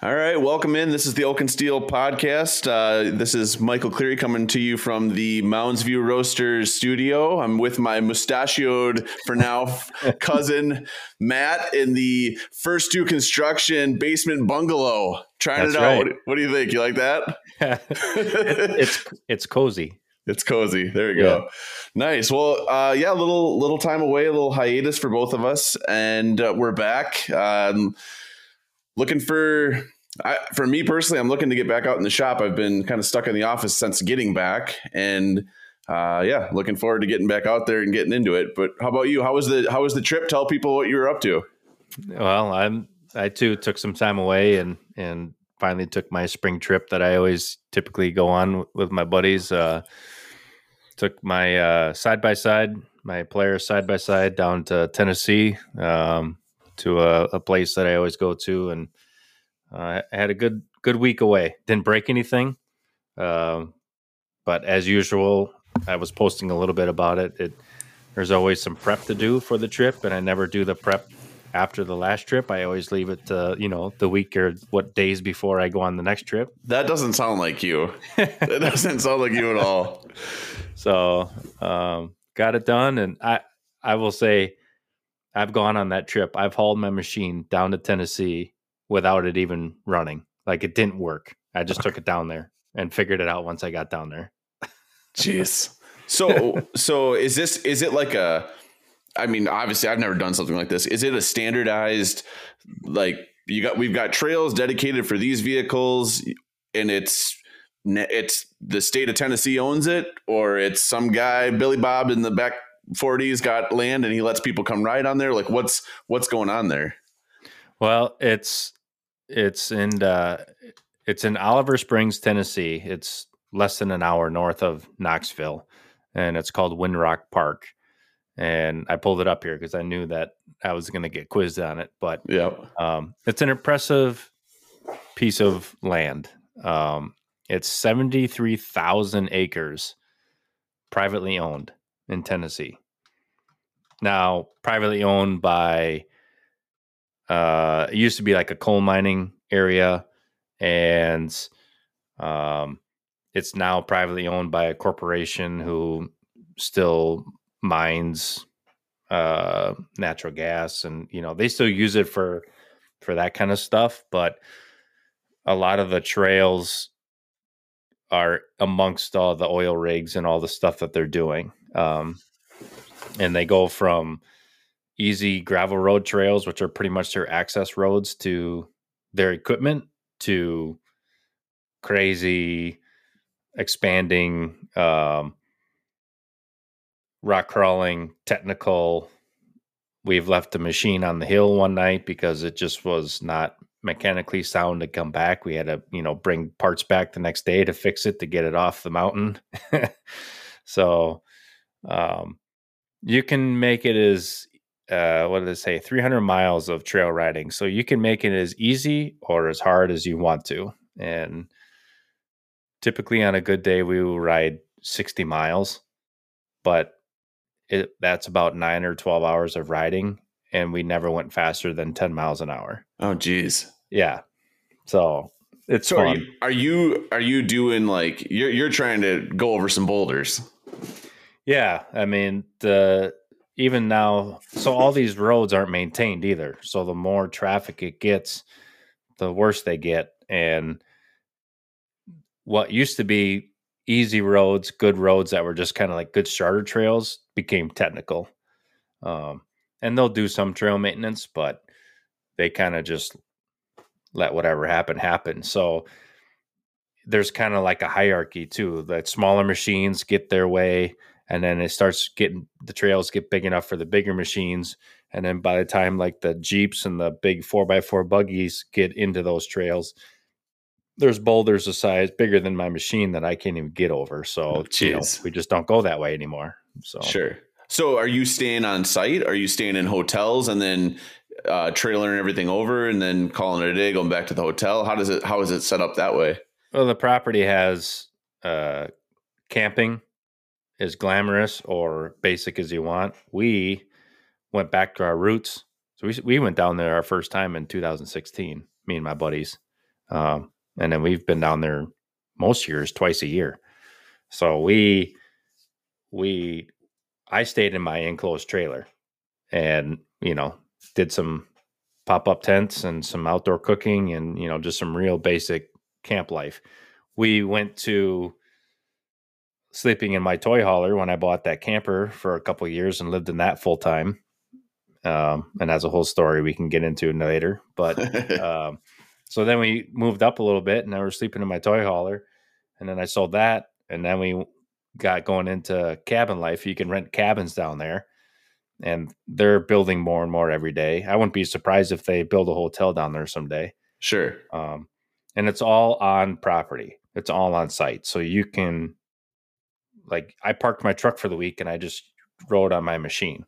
All right, welcome in. This is the Oak and Steel podcast. Uh, this is Michael Cleary coming to you from the Mounds View Roasters studio. I'm with my mustachioed, for now, cousin Matt in the First Two Construction basement bungalow. Trying That's it out. right. What, what do you think? You like that? it's it's cozy. It's cozy. There you go. Nice. Well, uh, yeah, a little little time away, a little hiatus for both of us, and uh, we're back. Um, looking for, I, for me personally, I'm looking to get back out in the shop. I've been kind of stuck in the office since getting back, and uh, yeah, looking forward to getting back out there and getting into it. But how about you? How was the how was the trip? Tell people what you were up to. Well, I'm I too took some time away and and finally took my spring trip that I always typically go on with my buddies. Uh, took my side by side, my Polaris side by side down to Tennessee um, to a, a place that I always go to, and uh, I had a good good week away. Didn't break anything, um, but as usual, I was posting a little bit about it. It there's always some prep to do for the trip, and I never do the prep after the last trip. I always leave it to, you know, the week or what days before I go on the next trip. That doesn't sound like you. that doesn't sound like you at all. So, um, got it done. And I, I will say, I've gone on that trip. I've hauled my machine down to Tennessee without it even running. Like it didn't work. I just took it down there and figured it out once I got down there. Jeez. So, so is this, is it like a, I mean, obviously, I've never done something like this. Is it a standardized, like you got? We've got trails dedicated for these vehicles, and it's it's the state of Tennessee owns it, or it's some guy Billy Bob in the back forties got land and he lets people come ride on there. Like, what's what's going on there? Well, it's it's in uh, it's in Oliver Springs, Tennessee. It's less than an hour north of Knoxville, and it's called Windrock Park and I pulled it up here because I knew that I was going to get quizzed on it. But yeah, um, it's an impressive piece of land. Um, it's seventy three thousand acres, privately owned in Tennessee. Now, privately owned by uh, it used to be like a coal mining area, and um, it's now privately owned by a corporation who still mines uh natural gas and you know they still use it for for that kind of stuff but a lot of the trails are amongst all the oil rigs and all the stuff that they're doing um and they go from easy gravel road trails which are pretty much their access roads to their equipment to crazy expanding um rock crawling, technical. We've left the machine on the hill one night because it just was not mechanically sound to come back. We had to, you know, bring parts back the next day to fix it to get it off the mountain. so um, you can make it as uh, what did they say? 300 miles of trail riding. So you can make it as easy or as hard as you want to. And typically on a good day, we will ride 60 miles. But it, that's about nine or 12 hours of riding. And we never went faster than 10 miles an hour. Oh, geez. Yeah. So it's so fun. Are you, are you are you doing like you're you're trying to go over some boulders? Yeah, I mean the even now, so all these roads aren't maintained either. So the more traffic it gets, the worse they get. And what used to be easy roads, good roads that were just kind of like good starter trails became technical. Um, and they'll do some trail maintenance, but they kind of just let whatever happen happen. So there's kind of like a hierarchy too. That smaller machines get their way, and then it starts getting the trails get big enough for the bigger machines. And then by the time like the Jeeps and the big four by four buggies get into those trails, there's boulders a size bigger than my machine that I can't even get over. So Oh, you know, we just don't go that way anymore. So Sure. So are you staying on site? Are you staying in hotels and then uh, trailering everything over and then calling it a day, going back to the hotel? How does it how is it set up that way? Well, the property has uh, camping as glamorous or basic as you want. We went back to our roots. So we, we went down there our first time in 2016, me and my buddies. Um, and then we've been down there most years twice a year. So we we I stayed in my enclosed trailer and you know did some pop up tents and some outdoor cooking and you know just some real basic camp life. We went to sleeping in my toy hauler when I bought that camper for a couple years and lived in that full time. Um, and that's a whole story we can get into later. But um, so then we moved up a little bit and I was sleeping in my toy hauler. And then I sold that. And then we got going into cabin life. You can rent cabins down there. And they're building more and more every day. I wouldn't be surprised if they build a hotel down there someday. Sure. Um, and it's all on property. It's all on site. So you can like I parked my truck for the week and I just rode on my machine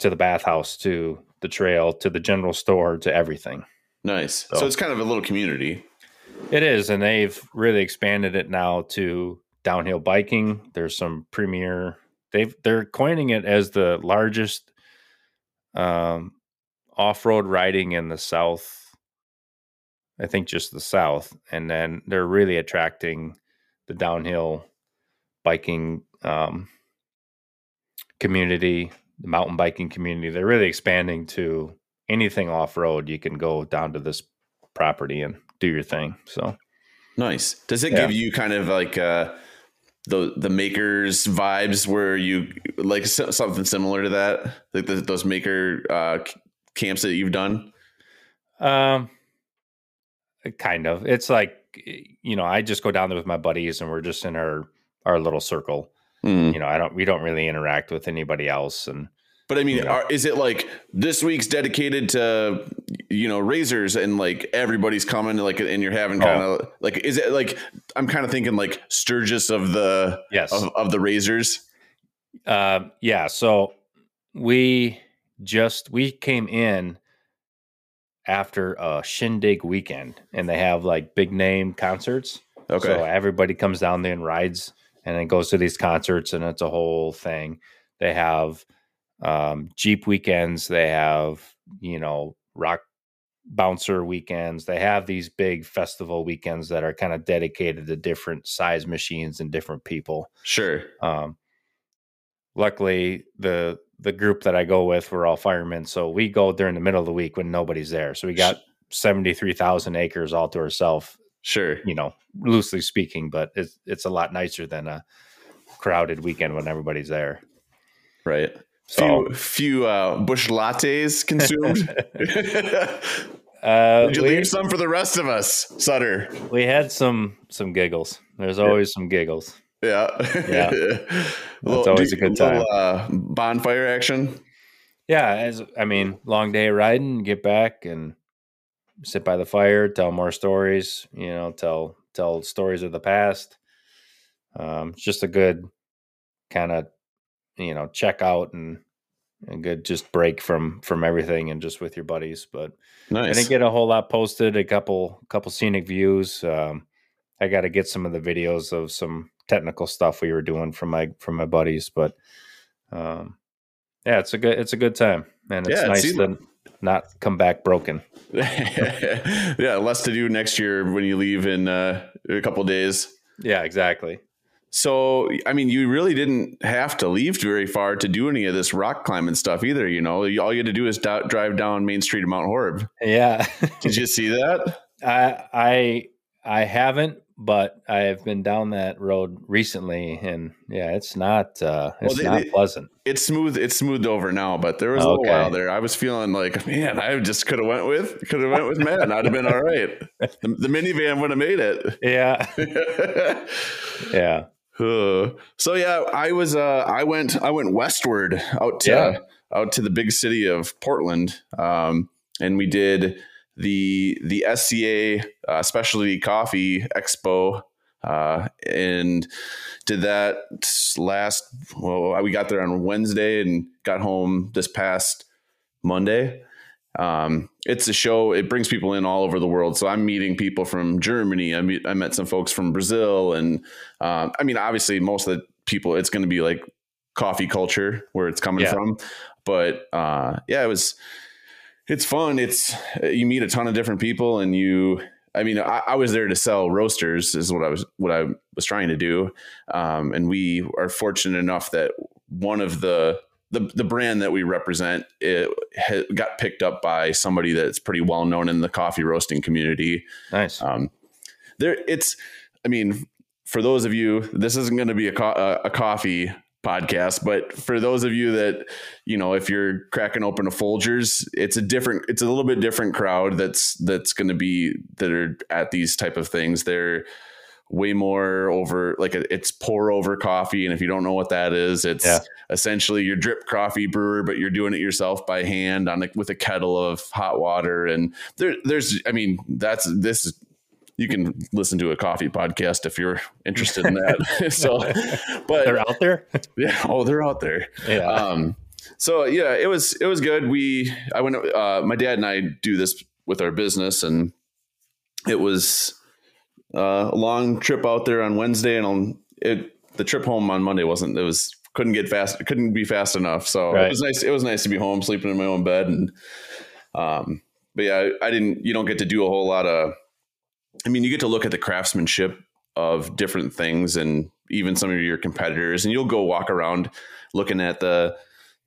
to the bathhouse, to the trail, to the general store, to everything. Nice. So, so it's kind of a little community. It is, and they've really expanded it now to downhill biking. There's some premier. They've they're coining it as the largest um, off-road riding in the South. I think just the South, and then they're really attracting the downhill biking um, community, the mountain biking community. They're really expanding to anything off road. You can go down to this property and do your thing. So nice. Does it yeah. give you kind of like uh, the the makers vibes where you like something similar to that, like the, those maker uh, camps that you've done? Um, kind of. It's like you know, I just go down there with my buddies, and we're just in our our little circle. Mm. You know, I don't we don't really interact with anybody else and but I mean, you know. are, is it like this week's dedicated to you know razors and like everybody's coming like and you're having kind of oh. like is it like I'm kind of thinking like Sturgis of the yes of, of the razors. Uh, yeah. So we just we came in after a shindig weekend, and they have like big name concerts. Okay. So everybody comes down there and rides and then goes to these concerts and it's a whole thing. They have um, Jeep weekends, they have, you know, rock bouncer weekends. They have these big festival weekends that are kind of dedicated to different size machines and different people. Sure. Um, luckily, the the group that I go with, we're all firemen, so we go during the middle of the week when nobody's there. So we got seventy three thousand acres all to ourselves Sure. You know, loosely speaking, but it's it's a lot nicer than a crowded weekend when everybody's there. Right. So, few few uh, Busch lattes consumed. uh, Did you we, leave some for the rest of us, Sutter? We had some some giggles. There's always yeah. some giggles. Yeah, yeah. It's always a good time. Little, uh, bonfire action. Yeah, as I mean, long day riding, get back and sit by the fire, tell more stories, you know, tell tell stories of the past. Um, it's just a good kind of you know check out and a good just break from from everything and just with your buddies. But nice. I didn't get a whole lot posted. A couple couple scenic views. Um, I got to get some of the videos of some technical stuff we were doing from my from my buddies. But um, yeah, it's a good it's a good time, and it's yeah, nice to not come back broken. yeah, less to do next year when you leave in uh, a couple days. Yeah, exactly. So, I mean, you really didn't have to leave very far to do any of this rock climbing stuff either. You know, all you had to do is do- drive down Main Street of Mount Horeb. Yeah. Did you see that? I I I haven't, but I've been down that road recently, and yeah, it's not uh, it's well, they, not pleasant. It's smooth. It's smoothed over now, but there was okay. a little while there. I was feeling like, man, I just could have went with could have went with Matt. I'd have been all right. The, the minivan would have made it. Yeah, yeah. Uh, so yeah, I was. Uh, I went. I went westward out to yeah. out to the big city of Portland, um, and we did the the SCA uh, Specialty Coffee Expo, uh, and did that last. Well, we got there on Wednesday and got home this past Monday. Um, it's a show. It brings people in all over the world. So I'm meeting people from Germany. I meet, I met some folks from Brazil, and uh, I mean, obviously, most of the people, it's going to be like coffee culture where it's coming yeah. from. But uh, yeah, it was it's fun. It's you meet a ton of different people, and you I mean, I, I, was there to sell roasters, is what I was what I was trying to do, um, and we are fortunate enough that one of the the, the brand that we represent it got picked up by somebody that's pretty well known in the coffee roasting community. Nice. Um, there, it's. I mean, for those of you, this isn't going to be a, co- a coffee podcast but for those of you that you know if you're cracking open a folgers it's a different it's a little bit different crowd that's that's going to be that are at these type of things they're way more over like it's pour over coffee and if you don't know what that is it's yeah. essentially your drip coffee brewer but you're doing it yourself by hand on a, with a kettle of hot water and there there's i mean that's this is you can listen to a coffee podcast if you're interested in that. so, but they're out there. Yeah. Oh, they're out there. Yeah. Um, so yeah, it was, it was good. We, I went, uh, my dad and I do this with our business and it was uh, a long trip out there on Wednesday and on it, the trip home on Monday wasn't, it was, couldn't get fast. Couldn't be fast enough. So right. it was nice. It was nice to be home, sleeping in my own bed. And, um, but yeah, I, I didn't, you don't get to do a whole lot of, I mean, you get to look at the craftsmanship of different things and even some of your competitors, and you'll go walk around looking at the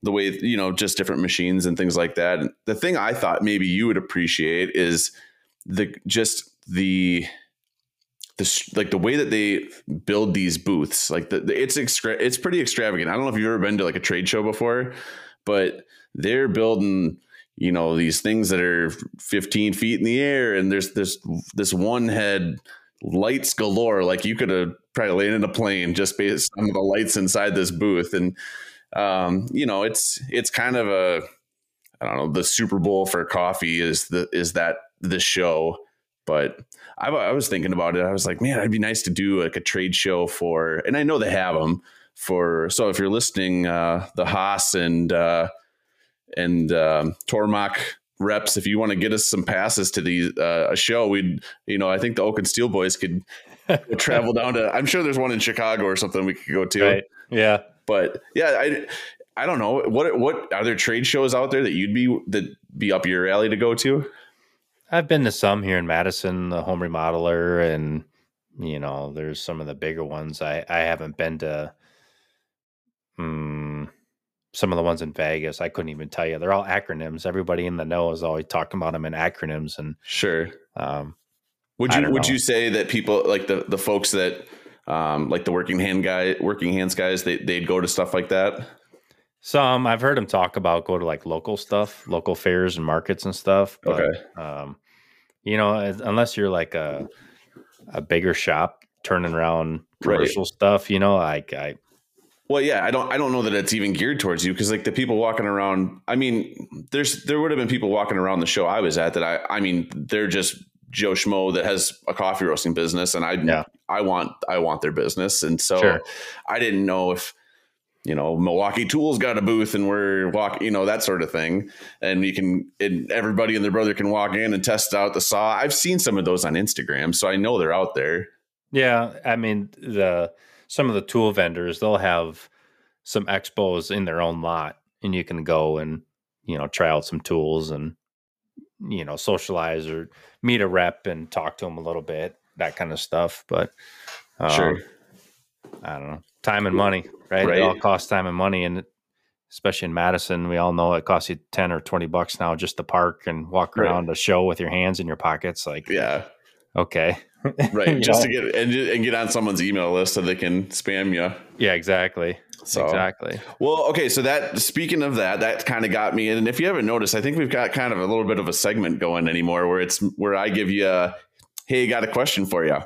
the way you know just different machines and things like that. And the thing I thought maybe you would appreciate is the just the the like the way that they build these booths. Like the, the it's extra, it's pretty extravagant. I don't know if you've ever been to like a trade show before, but they're building you know these things that are 15 feet in the air and there's this this one head lights galore. Like you could have probably landed a plane just based on the lights inside this booth. And um, you know it's it's kind of a i don't know the super bowl for coffee is the is that the show. But I, I was thinking about it. I was like man it'd be nice to do like a trade show for and i know they have them for so if you're listening uh the haas and uh and um, Tormach reps. If you want to get us some passes to the uh, a show, we'd you know I think the Oak and Steel boys could travel down to. I'm sure there's one in Chicago or something we could go to. Right. Yeah. But yeah, I I don't know what what are there trade shows out there that you'd be that be up your alley to go to. I've been to some here in Madison, the Home Remodeler, and you know, there's some of the bigger ones. I I haven't been to. Um, some of the ones in Vegas, I couldn't even tell you. They're all acronyms. Everybody in the know is always talking about them in acronyms. And sure. Um, would you would know. you say that people like the the folks that um, like the working hand guy, working hands guys, they they'd go to stuff like that? Some I've heard them talk about go to like local stuff, local fairs and markets and stuff. But, okay. Um, you know, unless you're like a a bigger shop turning around commercial right. stuff, you know, like I well, yeah, I don't I don't know that it's even geared towards you because like the people walking around, I mean, there's there would have been people walking around the show I was at that I I mean, they're just Joe Schmo that has a coffee roasting business and I yeah. I want I want their business. And so sure. I didn't know if you know, Milwaukee Tools got a booth and we're walking, you know, that sort of thing. And you can, and everybody and their brother can walk in and test out the saw. I've seen some of those on Instagram, so I know they're out there. Yeah. I mean, the, some of the tool vendors they'll have some expos in their own lot and you can go and you know try out some tools and you know socialize or meet a rep and talk to them a little bit that kind of stuff but um, sure i don't know time and money right? right it all costs time and money and especially in madison we all know it costs you 10 or 20 bucks now just to park and walk around right. a show with your hands in your pockets like yeah okay right just know? to get and, and get on someone's email list so they can spam you yeah exactly so exactly well okay so that speaking of that that kind of got me In. and if you haven't noticed i think we've got kind of a little bit of a segment going anymore where it's where i give you a hey got a question for you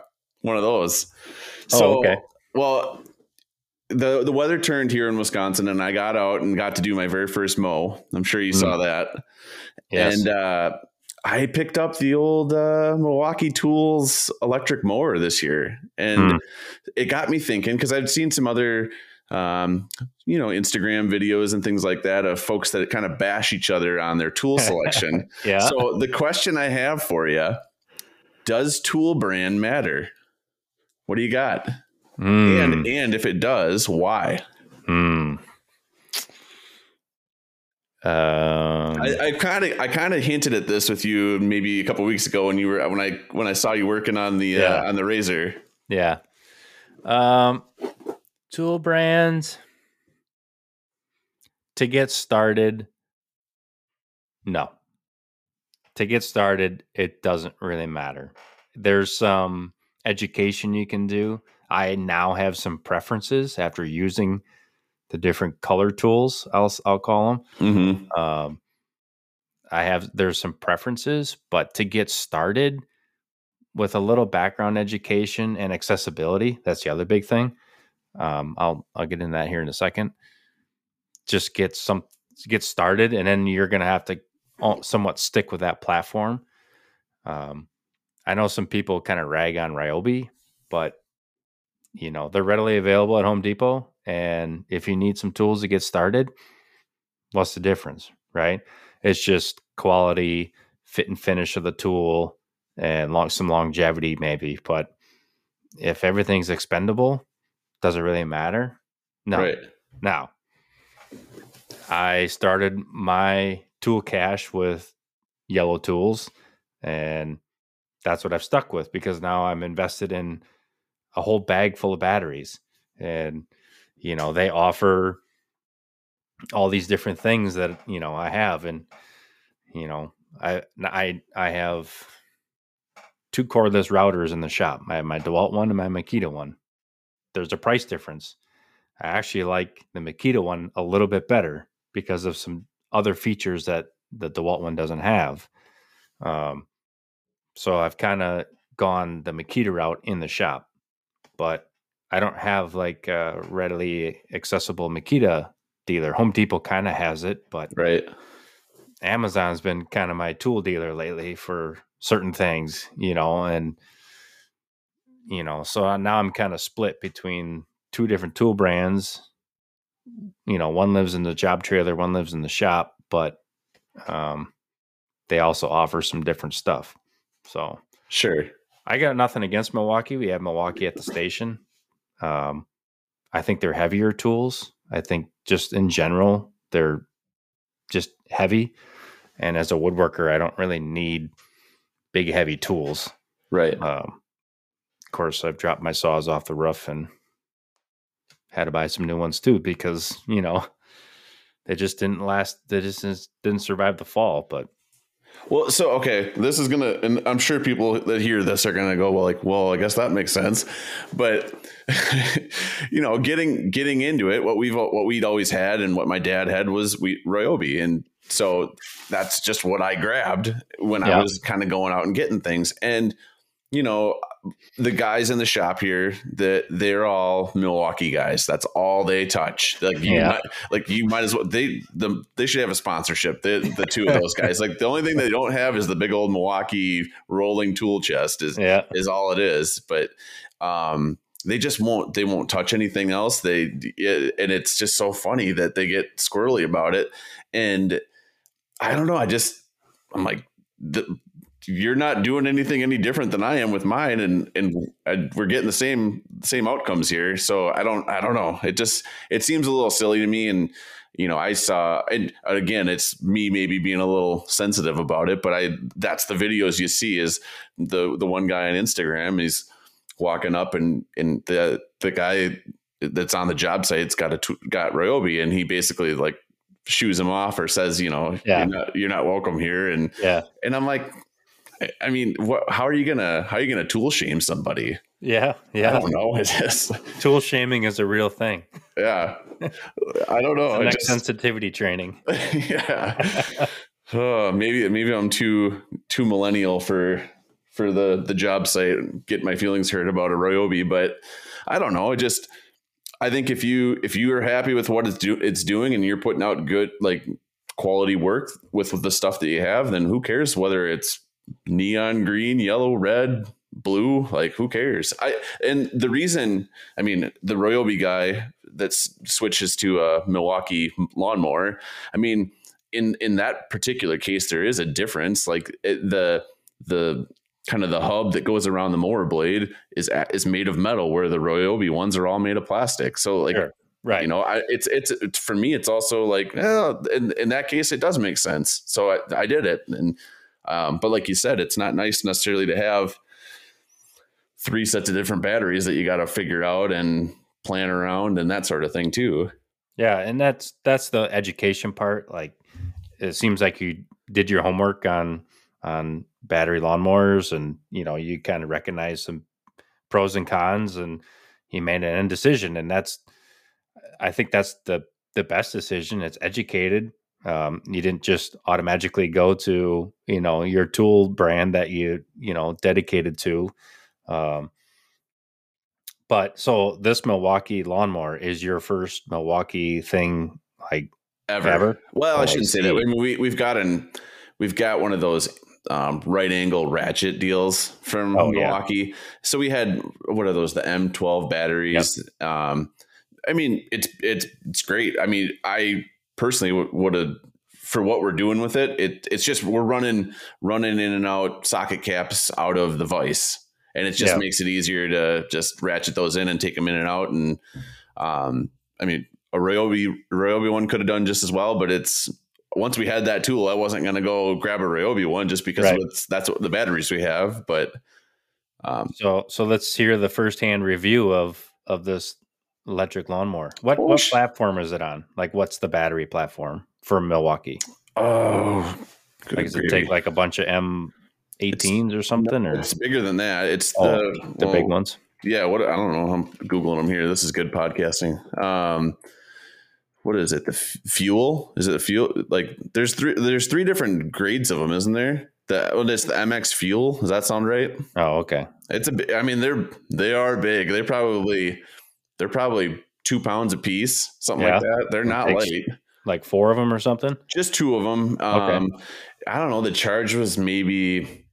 one of those oh, so oh, okay well the the weather turned here in Wisconsin, and I got out and got to do my very first mow. I'm sure you mm. saw that. Yes. And uh, I picked up the old uh, Milwaukee Tools electric mower this year, and hmm. it got me thinking because I've seen some other, um, you know, Instagram videos and things like that of folks that kind of bash each other on their tool selection. yeah. So the question I have for you: Does tool brand matter? What do you got? Mm. And and if it does, why? Hmm. Uh Um, I kind of I kind of hinted at this with you maybe a couple weeks ago when you were when I when I saw you working on the Yeah. uh, on the razor. yeah. Um, tool brands to get started. No. To get started, it doesn't really matter. There's some education you can do. I now have some preferences after using the different color tools. I'll I'll call them. Mm-hmm. Um, I have there's some preferences, but to get started with a little background education and accessibility, that's the other big thing. Um, I'll I'll get into that here in a second. Just get some get started, and then you're gonna have to somewhat stick with that platform. Um, I know some people kind of rag on Ryobi, but you know they're readily available at Home Depot, and if you need some tools to get started, what's the difference, right? It's just quality, fit and finish of the tool, and long some longevity maybe. But if everything's expendable, does it really matter? No. Right. Now, I started my tool cache with yellow tools, and that's what I've stuck with because now I'm invested in a whole bag full of batteries. And, you know, they offer all these different things that, you know, I have. And, you know, I, I, I have two cordless routers in the shop. I have my DeWalt one and my Makita one. There's a price difference. I actually like the Makita one a little bit better because of some other features that the DeWalt one doesn't have. Um, so I've kind of gone the Makita route in the shop, but I don't have like a readily accessible Makita dealer. Home Depot kind of has it, but Right. Amazon's been kind of my tool dealer lately for certain things, you know, and you know, so now I'm kind of split between two different tool brands. You know, one lives in the job trailer, one lives in the shop, but um, they also offer some different stuff. So Sure. I got nothing against Milwaukee. We have Milwaukee at the station. Um, I think they're heavier tools. I think just in general, they're just heavy. And as a woodworker, I don't really need big, heavy tools. Right. Um, of course, I've dropped my saws off the roof and had to buy some new ones too because you know they just didn't last. They just didn't survive the fall. But Well, so okay, this is gonna, and I'm sure people that hear this are gonna go, well, like, well, I guess that makes sense, but you know, getting getting into it, what we've what we'd always had, and what my dad had was we Ryobi, and so that's just what I grabbed when I was kind of going out and getting things, and you know, the guys in the shop here that they're all Milwaukee guys. That's all they touch. Like you, Yeah. might, like you might as well. They the they should have a sponsorship. The the two of those guys. Like the only thing they don't have is the big old Milwaukee rolling tool chest. Is yeah, is all it is. But um, they just won't. They won't touch anything else. They it, and it's just so funny that they get squirrely about it. And I don't know. I just I'm like. The, you're not doing anything any different than I am with mine, and and I, we're getting the same same outcomes here. So I don't I don't know. It just it seems a little silly to me, and you know I saw and again it's me maybe being a little sensitive about it, but I that's the videos you see is the the one guy on Instagram he's walking up and and the the guy that's on the job site's got a got Ryobi, and he basically like shoos him off or says you know Yeah. you're not you're not welcome here, and yeah, and I'm like. I- I mean, what? How are you gonna? How are you gonna tool shame somebody? yeah, yeah. I don't know. It's Tool shaming is a real thing. yeah. I don't know. Next just, sensitivity training. yeah. Oh, maybe maybe I'm too too millennial for for the the job site. and Get my feelings hurt about a Ryobi, but I don't know. I just I think if you if you are happy with what it's do it's doing and you're putting out good like quality work with, with the stuff that you have, then who cares whether it's neon green, yellow, red, blue? Like who cares? I and the reason I mean the Ryobi guy that switches to a Milwaukee lawnmower. I mean in in that particular case there is a difference. Like it, the the kind of the hub that goes around the mower blade is is made of metal, where the Ryobi ones are all made of plastic. So like Sure. Right. You know, I, it's, it's it's for me. It's also like, well, in in that case, it does make sense. So I, I did it, and um, but like you said, it's not nice necessarily to have three sets of different batteries that you got to figure out and plan around and that sort of thing too. Yeah, and that's that's the education part. Like it seems like you did your homework on on battery lawnmowers and you know, you kind of recognize some pros and cons and you made an indecision and that's I think that's the the best decision. It's educated. Um, you didn't just automatically go to you know your tool brand that you you know dedicated to. Um, but so this Milwaukee lawnmower is your first Milwaukee thing, like Ever. Ever? Well, Oh, I I shouldn't say that. I mean, we we've gotten we've got one of those um, right angle ratchet deals from Oh, yeah. Milwaukee. So we had what are those? The M12 batteries. Um, I mean, it's it's it's great. I mean, I personally would have for what we're doing with it. It it's just we're running running in and out socket caps out of the vice, and it just Yeah. makes it easier to just ratchet those in and take them in and out. And um, I mean, a Ryobi Ryobi one could have done just as well, but it's once we had that tool, I wasn't going to go grab a Ryobi one just because Right. it's, that's what the batteries we have. But um, so. So let's hear the firsthand review of of this electric lawnmower. What Oh, what sh- platform is it on? Like, what's the battery platform for Milwaukee? oh, Like, does it take like a bunch of M18s or something, or it's bigger than that. It's Oh, the the big ones? Yeah, what I don't know. I'm googling them here. This is good podcasting. Um, what is it? The f- fuel? Is it the fuel? Like, there's three. There's three different grades of them, isn't there? The well, it's the MX fuel. Does that sound right? Oh, okay. It's a. I mean, they're they are big. They're probably they're probably two pounds a piece, something Yeah. like that. They're not takes- light. Like four of them or something. Just two of them. Um, I don't know. The charge was maybe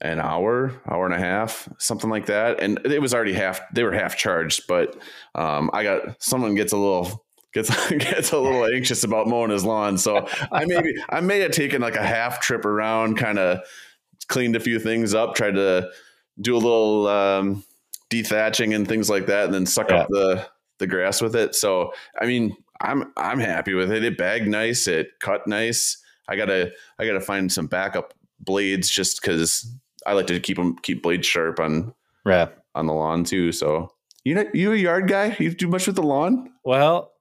an hour, hour and a half, something like that. And it was already half. They were half charged, but um, I got someone gets a little gets gets a little anxious about mowing his lawn. So I maybe I may have taken like a half trip around, kind of cleaned a few things up, tried to do a little um, dethatching and things like that, and then suck up the the grass with it. So I mean, I'm I'm happy with it. It bagged nice. It cut nice. I gotta I gotta find some backup blades just because I like to keep them keep blades sharp on Yeah. on the lawn too. So you know you a yard guy? You do much with the lawn? Well,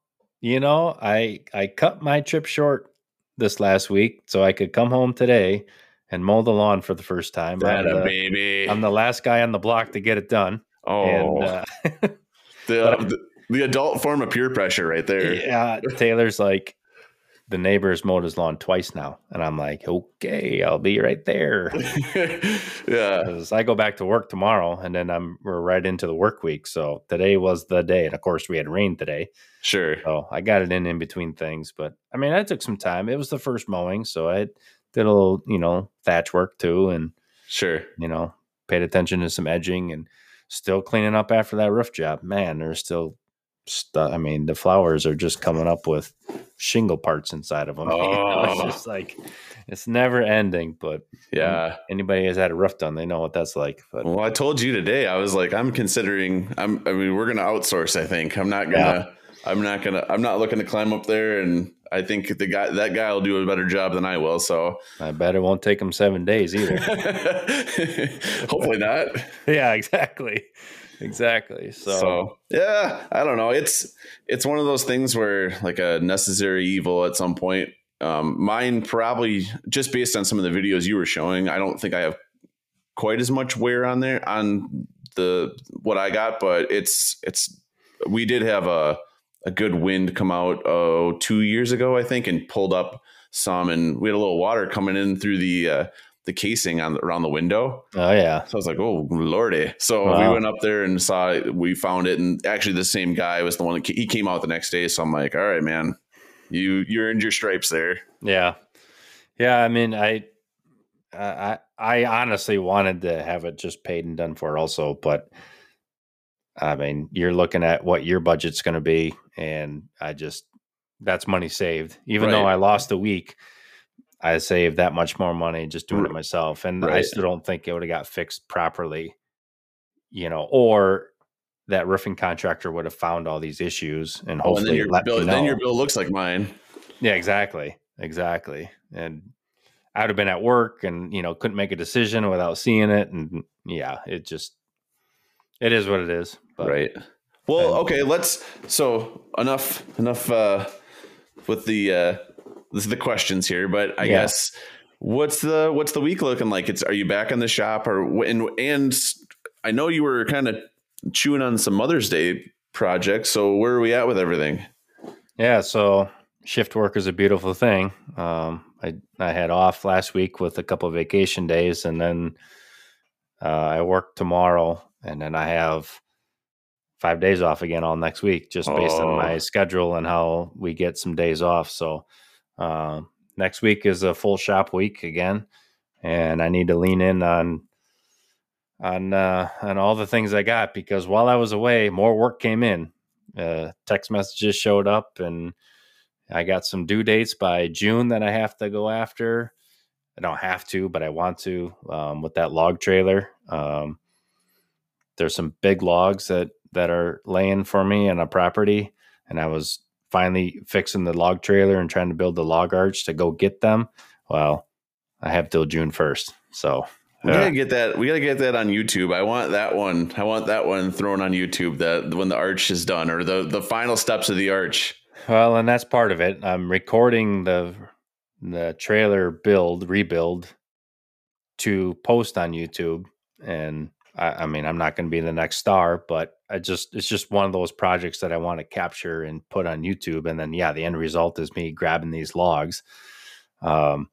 you know, I I cut my trip short this last week so I could come home today and mow the lawn for the first time. I'm That the, baby. I'm the last guy on the block to get it done. Oh, And uh, the, the the adult form of peer pressure right there. yeah, Taylor's like, the neighbor's mowed his lawn twice now, and I'm like, okay, I'll be right there. yeah. I go back to work tomorrow, and then I'm we're right into the work week. So today was the day, and of course we had rain today, Sure. so I got it in in between things. But I mean, I took some time. It was the first mowing, so I did a little, you know, thatch work too, and Sure. you know, paid attention to some edging, and still cleaning up after that roof job. Man, there's still stuff. I mean, the flowers are just coming up with shingle parts inside of them. You know, it's Oh. just like it's never ending. But Yeah. anybody has had a roof done, they know what that's like. But Well, I told you today. I was like, I'm considering. I'm. I mean, we're gonna outsource. I think. I'm not gonna. I'm not gonna. I'm not looking to climb up there. And I think the guy, that guy, will do a better job than I will. So, I bet it won't take him seven days either. hopefully not. yeah, exactly, exactly. So, So, yeah, I don't know. It's it's one of those things where like a necessary evil at some point. Um, mine probably just based on some of the videos you were showing. I don't think I have quite as much wear on there on the what I got, but it's it's we did have a a good wind come out oh two years ago I think and pulled up some and we had a little water coming in through the uh, the casing on the, around the window. oh yeah, So I was like, oh lordy. So we went up there and saw it. We found it, and actually the same guy was the one that he came out the next day. So I'm like, all right, man, you you earned your stripes there. yeah, yeah. I mean, I, I, I honestly wanted to have it just paid and done for, also, but. I mean, you're looking at what your budget's going to be, and I just that's money saved. Even though I lost a week, I saved that much more money just doing it myself, and I still don't think it would have got fixed properly. You know, or that roofing contractor would have found all these issues and Oh, and then hopefully your let me bill, then your bill looks like mine. Yeah, exactly. Exactly. And I would have been at work and, you know, couldn't make a decision without seeing it. And yeah, it just, it is what it is. But right. Well, okay, let's so enough enough uh with the uh this the questions here, but I Yeah. guess what's the what's the week looking like? It's are you back in the shop or and and I know you were kind of chewing on some Mother's Day projects, so where are we at with everything? Yeah. So shift work is a beautiful thing. Um, I, I had off last week with a couple of vacation days and then uh, I work tomorrow and then I have five days off again all next week just based Oh. on my schedule and how we get some days off. So um, next week is a full shop week again, and I need to lean in on on uh, on all the things I got because while I was away, more work came in. Uh, text messages showed up, and I got some due dates by June that I have to go after. I don't have to, but I want to um, with that log trailer. Um, there's some big logs that that are laying for me on a property, and I was finally fixing the log trailer and trying to build the log arch to go get them. Well, I have till June first, so We uh, gotta get that. We gotta get that on YouTube. I want that one. I want that one thrown on YouTube. That when the arch is done, or the the final steps of the arch. Well, and that's part of it. I'm recording the the trailer build rebuild to post on YouTube, and I, I mean I'm not going to be the next star, but I just it's just one of those projects that I want to capture and put on YouTube, and then yeah, the end result is me grabbing these logs. Um,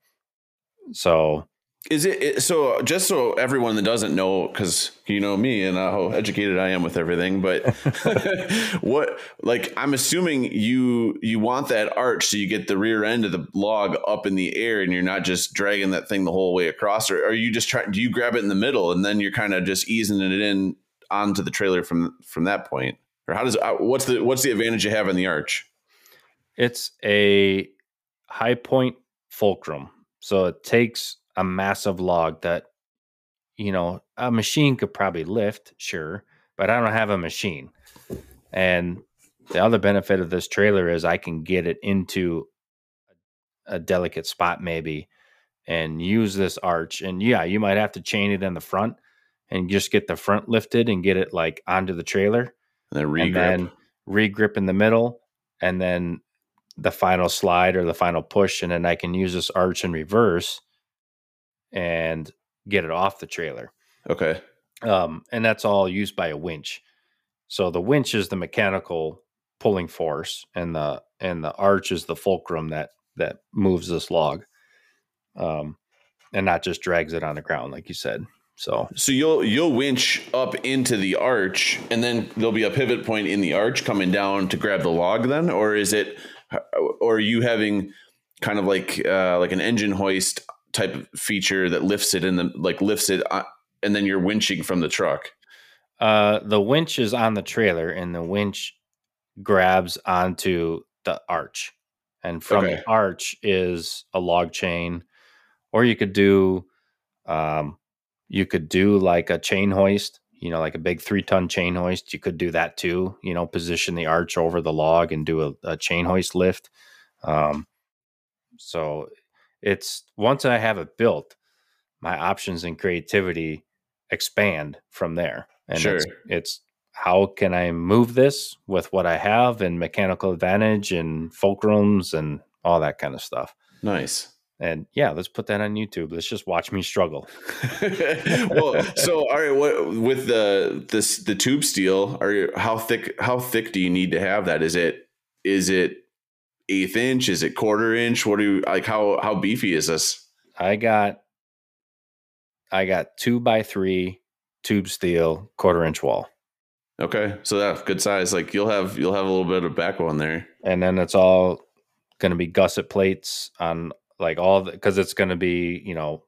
so Is it, so? Just so everyone that doesn't know, because you know me and how educated I am with everything, but what like I'm assuming you you want that arch so you get the rear end of the log up in the air and you're not just dragging that thing the whole way across, or are you just trying? Do you grab it in the middle and then you're kind of just easing it in onto the trailer from from that point, or how does uh, what's the what's the advantage you have in the arch? It's a high point fulcrum. So it takes a massive log that, you know, a machine could probably lift, sure, but I don't have a machine. And the other benefit of this trailer is I can get it into a delicate spot, maybe, and use this arch. And yeah, you might have to chain it in the front and just get the front lifted and get it like onto the trailer And then and regrip. then regrip in the middle, and then the final slide or the final push, and then I can use this arch in reverse and get it off the trailer. okay. Um, and that's all used by a winch. So the winch is the mechanical pulling force, and the and the arch is the fulcrum that that moves this log, um, and not just drags it on the ground, like you said. So So you'll you'll winch up into the arch, and then there'll be a pivot point in the arch coming down to grab the log. Then, or is it, or are you having kind of like uh, like an engine hoist type of feature that lifts it in the like lifts it, uh, and then you're winching from the truck? Uh, the winch is on the trailer, and the winch grabs onto the arch, and from Okay. the arch is a log chain, or you could do, um, you could do like a chain hoist. You know, like a big three ton chain hoist. You could do that too. You know, position the arch over the log and do a, a chain hoist lift. Um, so it's once I have it built, my options and creativity expand from there. And Sure. it's, it's how can I move this with what I have and mechanical advantage and fulcrums and all that kind of stuff. Nice. And yeah, let's put that on YouTube. Let's just watch me struggle. well, so all right, what with the this the tube steel? Are you, how thick? How thick do you need to have that? Is it is it eighth inch? Is it quarter inch? What do you like? How how beefy is this? I got I got two by three tube steel quarter inch wall. Okay, so that good size. Like you'll have you'll have a little bit of backbone there. and then it's all going to be gusset plates on like all the because it's going to be you know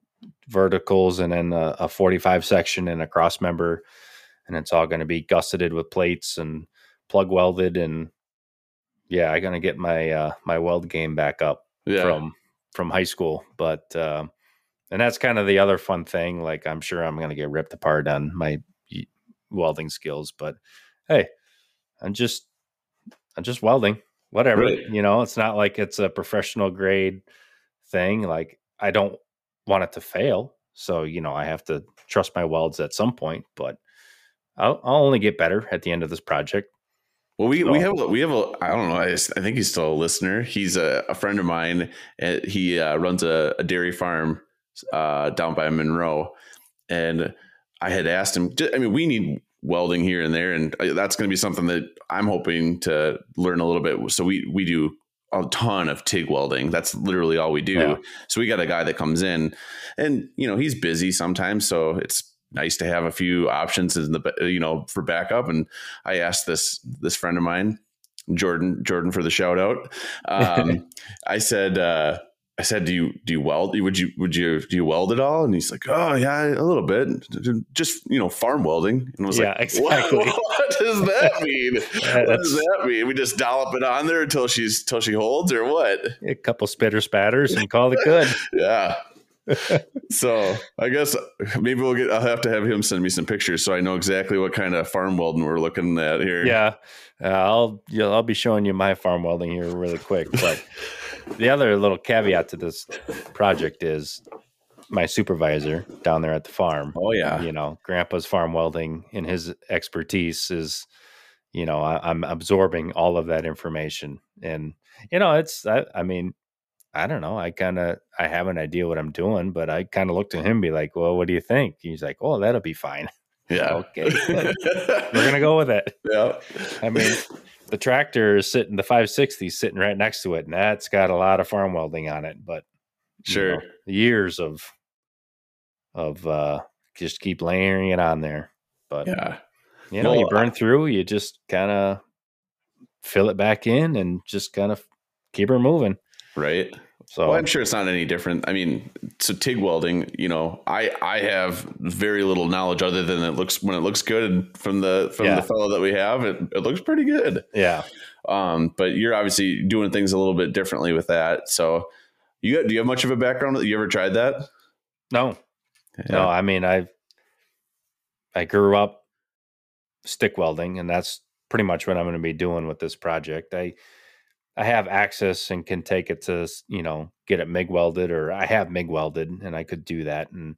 verticals and then a, a 45 section and a cross member and it's all going to be gusseted with plates and plug welded and yeah i'm going to get my uh my weld game back up Yeah. from from high school but um and that's kind of the other fun thing like i'm sure i'm going to get ripped apart on my welding skills but hey, I'm just I'm just welding, whatever. Right. You know, it's not like it's a professional grade thing. Like I don't want it to fail, so you know I have to trust my welds at some point. But I'll, I'll only get better at the end of this project. Well, we, we have we have a I don't know I, I think he's still a listener. He's a, a friend of mine. And he uh, runs a, a dairy farm uh, down by Monroe, and I had asked him. I mean, we need welding here and there, and uh, that's going to be something that I'm hoping to learn a little bit. So we we do a ton of TIG welding. That's literally all we do. Yeah. So we got a guy that comes in, and you know he's busy sometimes, so it's nice to have a few options in the you know for backup. And I asked this this friend of mine, Jordan Jordan, for the shout out. Um, I said. Uh, I said, "Do you do you weld? Would you would you do you weld at all?" And he's like, "Oh yeah, a little bit, just you know, farm welding." And I was Yeah, like, exactly. "What, what does that mean? Yeah, what does that mean? We just dollop it on there until she's till she holds, or what?" A couple spitter spatters and call it good. Yeah. So I guess maybe we'll get. I'll have to have him send me some pictures so I know exactly what kind of farm welding we're looking at here. yeah, uh, I'll yeah, I'll be showing you my farm welding here really quick. But the other little caveat to this project is my supervisor down there at the farm. Oh yeah. You know, Grandpa's farm welding and his expertise is, you know, I, I'm absorbing all of that information, and you know, it's I, I mean. I don't know. I kind of I have an idea what I'm doing, but I kind of look to him, and be like, "Well, what do you think?" He's like, "Oh, that'll be fine." Yeah. Okay, we're gonna go with it. yeah. I mean, the tractor is sitting, the 560 is sitting right next to it, and that's got a lot of farm welding on it. But you Sure. know, years of of uh just keep layering it on there. But Yeah. you know, you Well, burn through, you just kind of fill it back in and just kind of keep her moving. Right. So Well, I'm sure it's not any different. I mean, so TIG welding, you know, I I have very little knowledge other than it looks when it looks good from the from Yeah. the fellow that we have, it, it looks pretty good. yeah, Um, but you're obviously doing things a little bit differently with that. So you got, do you have much of a background? You ever tried that? no, no. I mean, I I grew up stick welding, and that's pretty much what I'm going to be doing with this project. I I have access and can take it to you know get it MIG welded, or I have MIG welded, and I could do that. And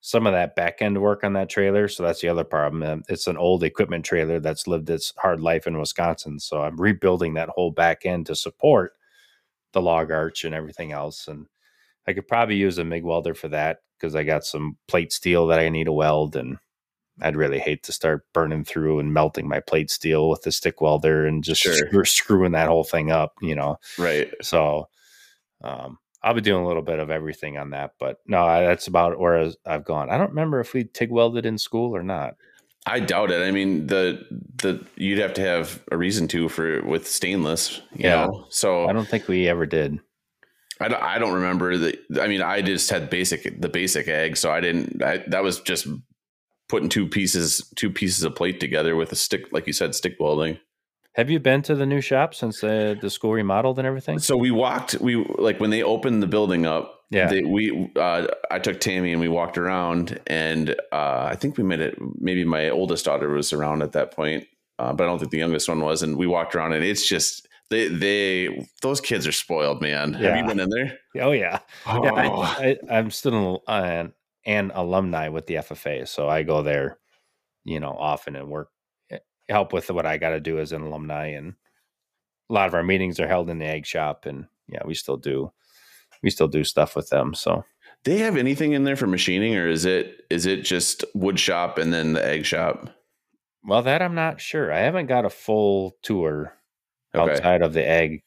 some of that back end work on that trailer. So that's the other problem. Um, It's an old equipment trailer that's lived its hard life in Wisconsin. So I'm rebuilding that whole back end to support the log arch and everything else. And I could probably use a MIG welder for that because I got some plate steel that I need to weld. And I'd really hate to start burning through and melting my plate steel with the stick welder and just Sure. screw- screwing that whole thing up, you know. Right. So um, I'll be doing a little bit of everything on that. But no, I, that's about where I've gone. I don't remember if we TIG welded in school or not. I doubt it. I mean, the the you'd have to have a reason to for with stainless, you Yeah. know. So I don't think we ever did. I don't, I don't remember the. I mean, I just had basic the basic ag, so I didn't. I, that was just putting two pieces two pieces of plate together with a stick, like you said, stick welding. Have you been to the new shop since uh, the school remodeled and everything? So we walked. We like when they opened the building up. Yeah. They, we uh, I took Tammy and we walked around, and uh, I think we made it. Maybe my oldest daughter was around at that point, uh, but I don't think the youngest one was. And we walked around, and it's just they they those kids are spoiled, man. Have you been in there? Oh yeah, yeah. Oh. I, I, I'm still an, an an alumni with the FFA, so I go there, you know, often and work eh, help with what I got to do as an alumni. And a lot of our meetings are held in the ag shop, and yeah, we still do we still do stuff with them. So they have anything in there for machining, or is it is it just wood shop and then the ag shop? well, that I'm not sure. I haven't got a full tour Okay, outside of the ag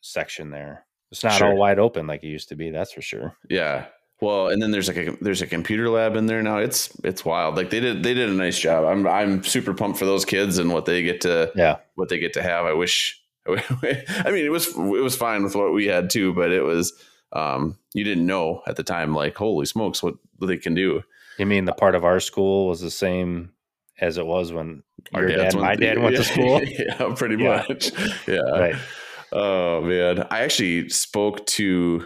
section there. It's not Sure. all wide open like it used to be. That's for sure. yeah. Well, and then there's like a there's a computer lab in there now. It's it's wild. Like they did they did a nice job. I'm I'm super pumped for those kids and what they get to Yeah. what they get to have. I wish. I mean, it was it was fine with what we had too, but it was um you didn't know at the time like holy smokes what they can do. You mean the part of our school was the same as it was when Our your dad, my dad went to school? yeah, pretty Yeah. much. Yeah. right. Oh man, I actually spoke to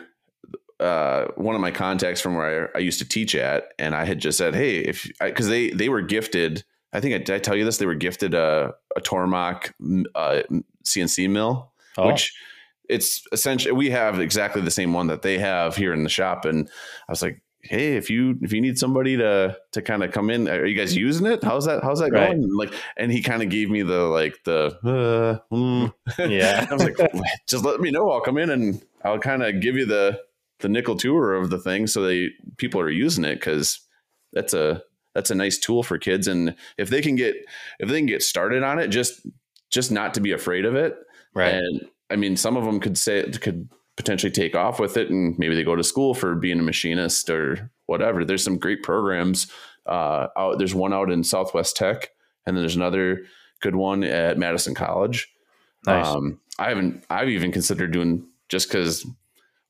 uh, one of my contacts from where I, I used to teach at, and I had just said, "Hey, if because they they were gifted I think I, did I tell you this? They were gifted a, a Tormach uh, CNC mill, oh. which it's essentially we have exactly the same one that they have here in the shop. And I was like, hey, if you if you need somebody to to kind of come in, are you guys using it? How's that how's that right. going? And like, and he kind of gave me the like the uh, mm. yeah. I was like, just let me know. I'll come in and I'll kind of give you the the nickel tour of the thing so they people are using it because that's a that's a nice tool for kids and if they can get if they can get started on it just just not to be afraid of it. Right. And i mean some of them could say could potentially take off with it and maybe they go to school for being a machinist or whatever. There's some great programs uh, out there's one out in southwest tech and then there's another good one at madison college. Nice. um, i haven't i've even considered doing just because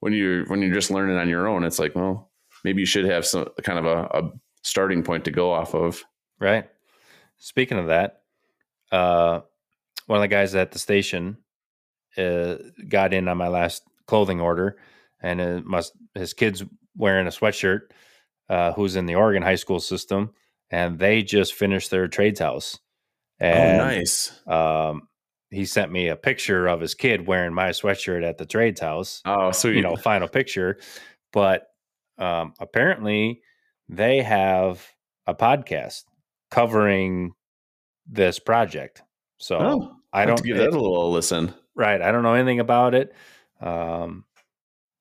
when you're when you're just learning on your own it's like well maybe you should have some kind of a, a starting point to go off of right speaking of that uh, one of the guys at the station uh, got in on my last clothing order, and it must his kids wearing a sweatshirt, uh, who's in the Oregon high school system, and they just finished their trades house. Oh, and, oh, nice. Um, he sent me a picture of his kid wearing my sweatshirt at the trades house. Oh, sweet. You know, final picture. But um, apparently, they have a podcast covering this project. So oh, I don't give that a little listen. Right. I don't know anything about it. Um,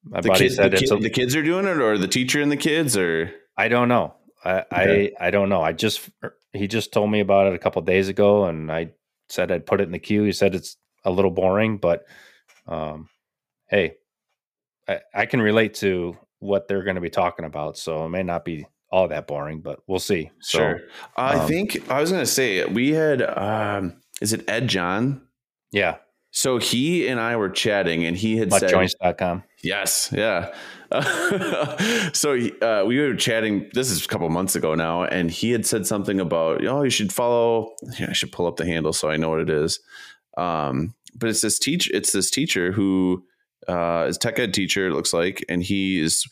my the buddy kid, said the, kid, a, the kids are doing it, or the teacher and the kids, or I don't know. I okay. I, I don't know. I just he just told me about it a couple days ago, and I said I'd put it in the queue. He said it's a little boring, but um, hey, I, I can relate to what they're going to be talking about, so it may not be all that boring, but we'll see. So, sure. I um, think I was going to say we had. Um, is it Ed John? Yeah. So he and I were chatting, and he had said, "Yes, yeah." so uh, we were chatting. This is a couple months ago now, and he had said something about, "Oh, you should follow." Yeah, I should pull up the handle so I know what it is. Um, but it's this teach. It's this teacher who uh, is tech ed teacher. It looks like, and he is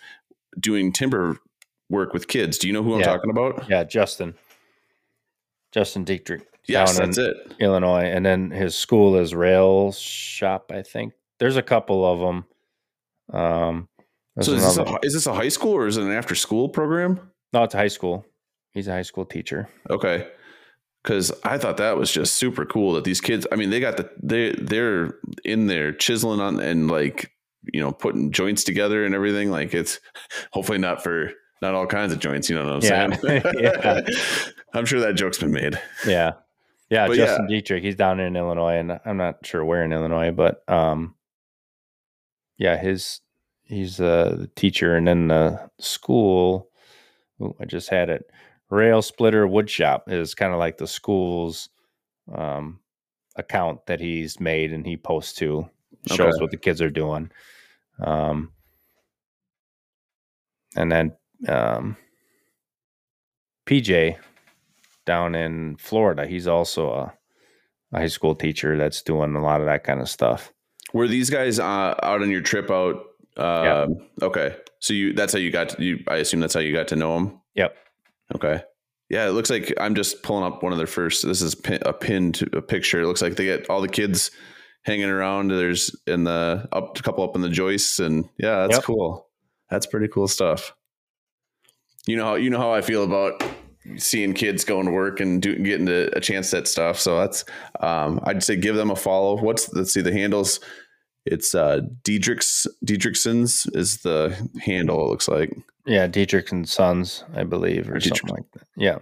doing timber work with kids. Do you know who I'm talking about? Yeah, Justin. Justin Dietrich. Yes, that's it. Illinois, and then his school is Rail Shop. I think there's a couple of them. Um, so is this, a, is this, a, high school or is it an after school program? No, it's a high school. He's a high school teacher. Okay, because I thought that was just super cool that these kids. I mean, they got the they they're in there chiseling on and like you know putting joints together and everything. Like it's hopefully not for not all kinds of joints. You know what I'm yeah. saying? yeah. I'm sure that joke's been made. Yeah. Yeah. But Justin yeah. Dietrich, he's down in Illinois and I'm not sure where in Illinois, but um, yeah, his, he's a teacher and then the school, ooh, I just had it. Rail Splitter Woodshop is kind of like the school's um, account that he's made and he posts to, shows okay. what the kids are doing. Um, and then um, PJ down in Florida. He's also a, a, high school teacher that's doing a lot of that kind of stuff. Were these guys uh, out on your trip out? Yeah. Okay, so you that's how you got to, you. I assume that's how you got to know them. Yep. Okay. Yeah, it looks like I'm just pulling up one of their first. This is a pinned a picture. It looks like they get all the kids hanging around. There's in the up a couple up in the joists, and yeah, that's yep. cool. That's pretty cool stuff you know how you know how I feel about seeing kids going to work and do, getting to a chance at stuff. So that's um, I'd say give them a follow. What's let's see the handles. It's uh Diedrichs Diedrichson's is the handle. It looks like yeah, Dietrich and Sons, I believe, or Dietrich. something like that. Yeah.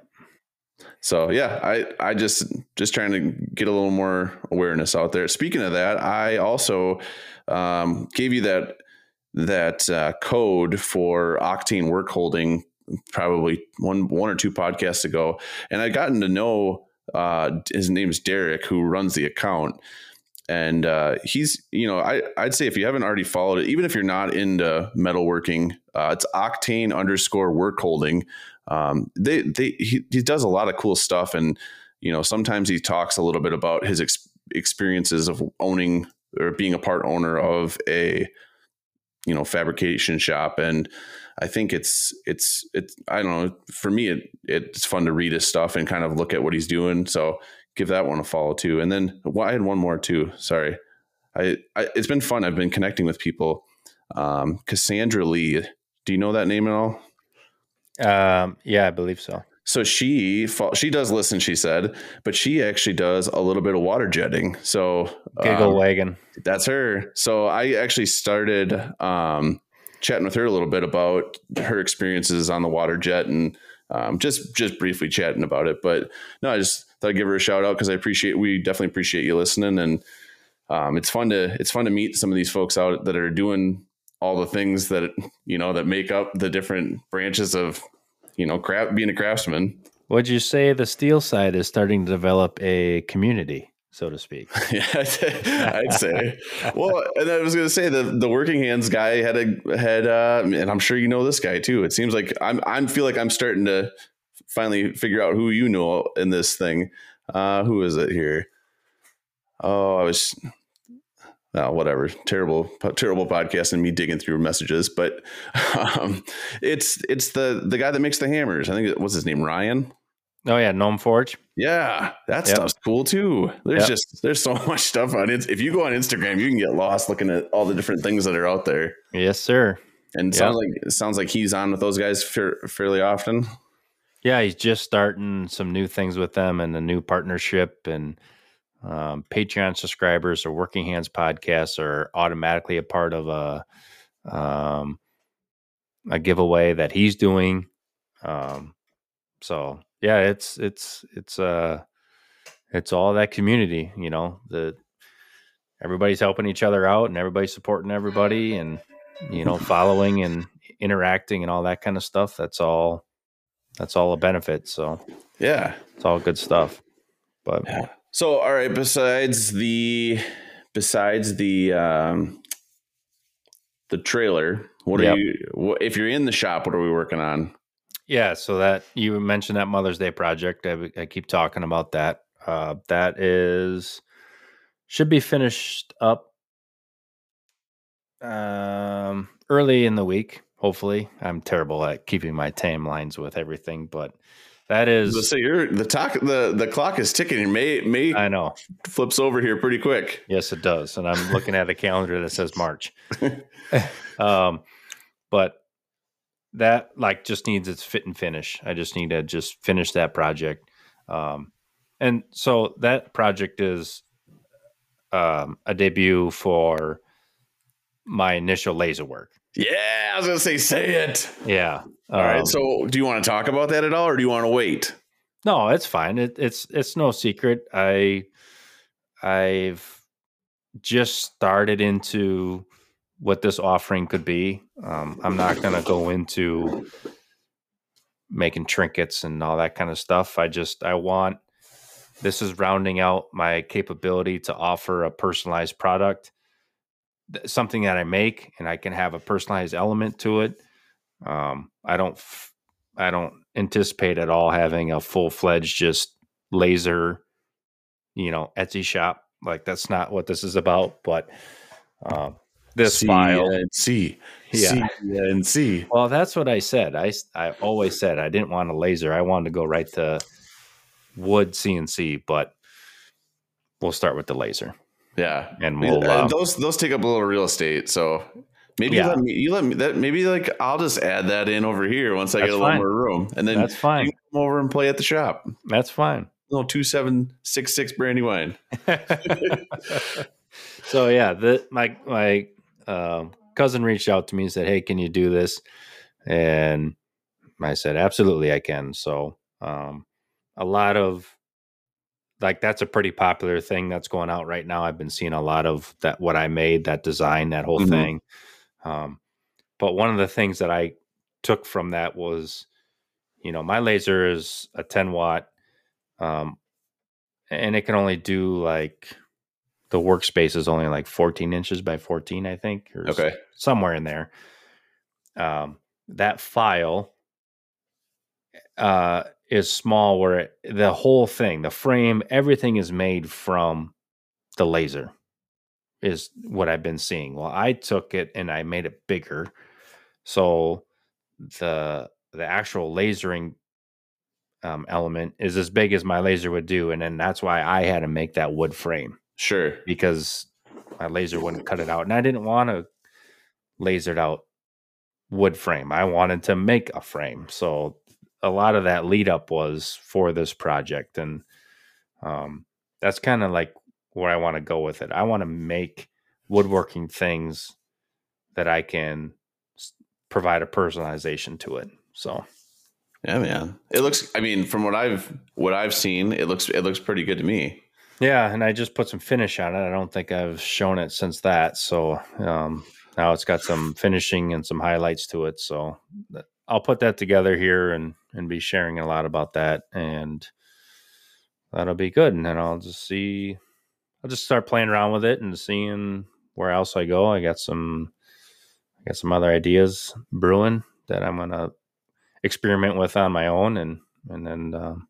So yeah, I I just just trying to get a little more awareness out there. Speaking of that, I also um, gave you that that uh, code for Octane work holding probably one one or two podcasts ago, and I'd gotten to know uh, his name's Derek, who runs the account, and uh, he's you know I I'd say if you haven't already followed it, even if you're not into metalworking, uh, it's Octane underscore work holding. Um, they they he, he does a lot of cool stuff, and you know sometimes he talks a little bit about his ex- experiences of owning or being a part owner of a you know fabrication shop. And I think it's it's it's I don't know for me it it's fun to read his stuff and kind of look at what he's doing. So give that one a follow too and then well, I had one more too sorry I, I it's been fun I've been connecting with people um, Cassandra Lee do you know that name at all Um, yeah, I believe so. so she she does listen she said but she actually does a little bit of water jetting so Giggle um, wagon. that's her. So I actually started um, chatting with her a little bit about her experiences on the water jet and um, just just briefly chatting about it. But no, I just thought I'd give her a shout out because I appreciate we definitely appreciate you listening and um, it's fun to it's fun to meet some of these folks out that are doing all the things that you know that make up the different branches of you know craft being a craftsman. Would you say the steel side is starting to develop a community, so to speak? Yeah, I'd say. well, and I was going to say the the working hands guy had a had, uh, and I'm sure you know this guy too. It seems like I'm I'm feel like I'm starting to finally figure out who you know in this thing. Uh, who is it here? Oh, I was. Oh, whatever. Terrible, terrible podcast and me digging through messages, but um, it's it's the the guy that makes the hammers. I think it what's his name, Ryan. Oh yeah, Gnome Forge. Yeah, that Yep. stuff's cool too. There's Yep. just there's so much stuff on it. If you go on Instagram, you can get lost looking at all the different things that are out there. Yes, sir. And Yep. sounds like it sounds like he's on with those guys fairly often. Yeah, he's just starting some new things with them and a new partnership and um, Patreon subscribers or Working Hands podcasts are automatically a part of a um, a giveaway that he's doing. Um, so yeah, it's it's it's uh it's all that community, you know. The everybody's helping each other out and everybody's supporting everybody and you know following and interacting and all that kind of stuff. That's all that's all a benefit. So Yeah. it's all good stuff. But Yeah. So all right, besides the besides the um the trailer, what Yep. are you what, if you're in the shop, what are we working on? yeah, so that you mentioned that Mother's Day project. I, I keep talking about that. Uh, that is should be finished up um, early in the week. Hopefully, I'm terrible at keeping my timelines with everything, but that is. So you're the talk the the clock is ticking. and May May I know. flips over here pretty quick. Yes, it does. And I'm looking at a calendar that says March. um, but that like just needs its fit and finish. I just need to just finish that project. Um, and so that project is um, a debut for my initial laser work. Yeah, I was gonna say say it. Yeah. All right. Um, So, do you want to talk about that at all, or do you want to wait? No, it's fine. It, it's it's no secret. I I've just started into what this offering could be. Um, I'm not to go into making trinkets and all that kind of stuff. I just I want this is rounding out my capability to offer a personalized product, th- something that I make, and I can have a personalized element to it. Um, I don't f- I don't anticipate at all having a full fledged just laser, you know, Etsy shop. Like that's not what this is about. But um, this file, C Yeah. and C. well, that's what I said. I I always said I didn't want a laser. I wanted to go right to wood CNC, but we'll start with the laser, Yeah, and we'll. Uh, Uh, those those take up a little real estate. So maybe Yeah. you let me you let me that maybe like I'll just add that in over here once I That's get a little more room, and then that's fine. can come over and play at the shop. That's fine. Little two seven six six brandy wine. so yeah, the my my um, cousin reached out to me and said, "Hey, can you do this?" And I said, "Absolutely, I can." So um, a lot of like that's a pretty popular thing that's going out right now. I've been seeing a lot of that what I made, that design, that whole Mhm. thing. Um, but one of the things that I took from that was, you know, my laser is a 10 watt, um, and it can only do like the workspace is only like 14 inches by 14, I think, or Okay. somewhere in there. Um, that file uh, is small, where it, the whole thing, the frame, everything is made from the laser. is what I've been seeing. Well, I took it and I made it bigger. So the the actual lasering um, element is as big as my laser would do, and then that's why I had to make that wood frame Sure. because my laser wouldn't cut it out, and I didn't want to lasered out wood frame. I wanted to make a frame, so a lot of that lead up was for this project, and um, that's kind of like where I want to go with it. I want to make woodworking things that I can provide a personalization to it. So Yeah, man. It looks. I mean, from what I've what I've seen, it looks it looks pretty good to me. yeah, and I just put some finish on it. I don't think I've shown it since that. So um, now it's got some finishing and some highlights to it. So that- I'll put that together here and and be sharing a lot about that, and that'll be good. And then I'll just see. I'll just start playing around with it and seeing where else I go. I got some, I got some other ideas brewing that I'm gonna experiment with on my own, and and then um,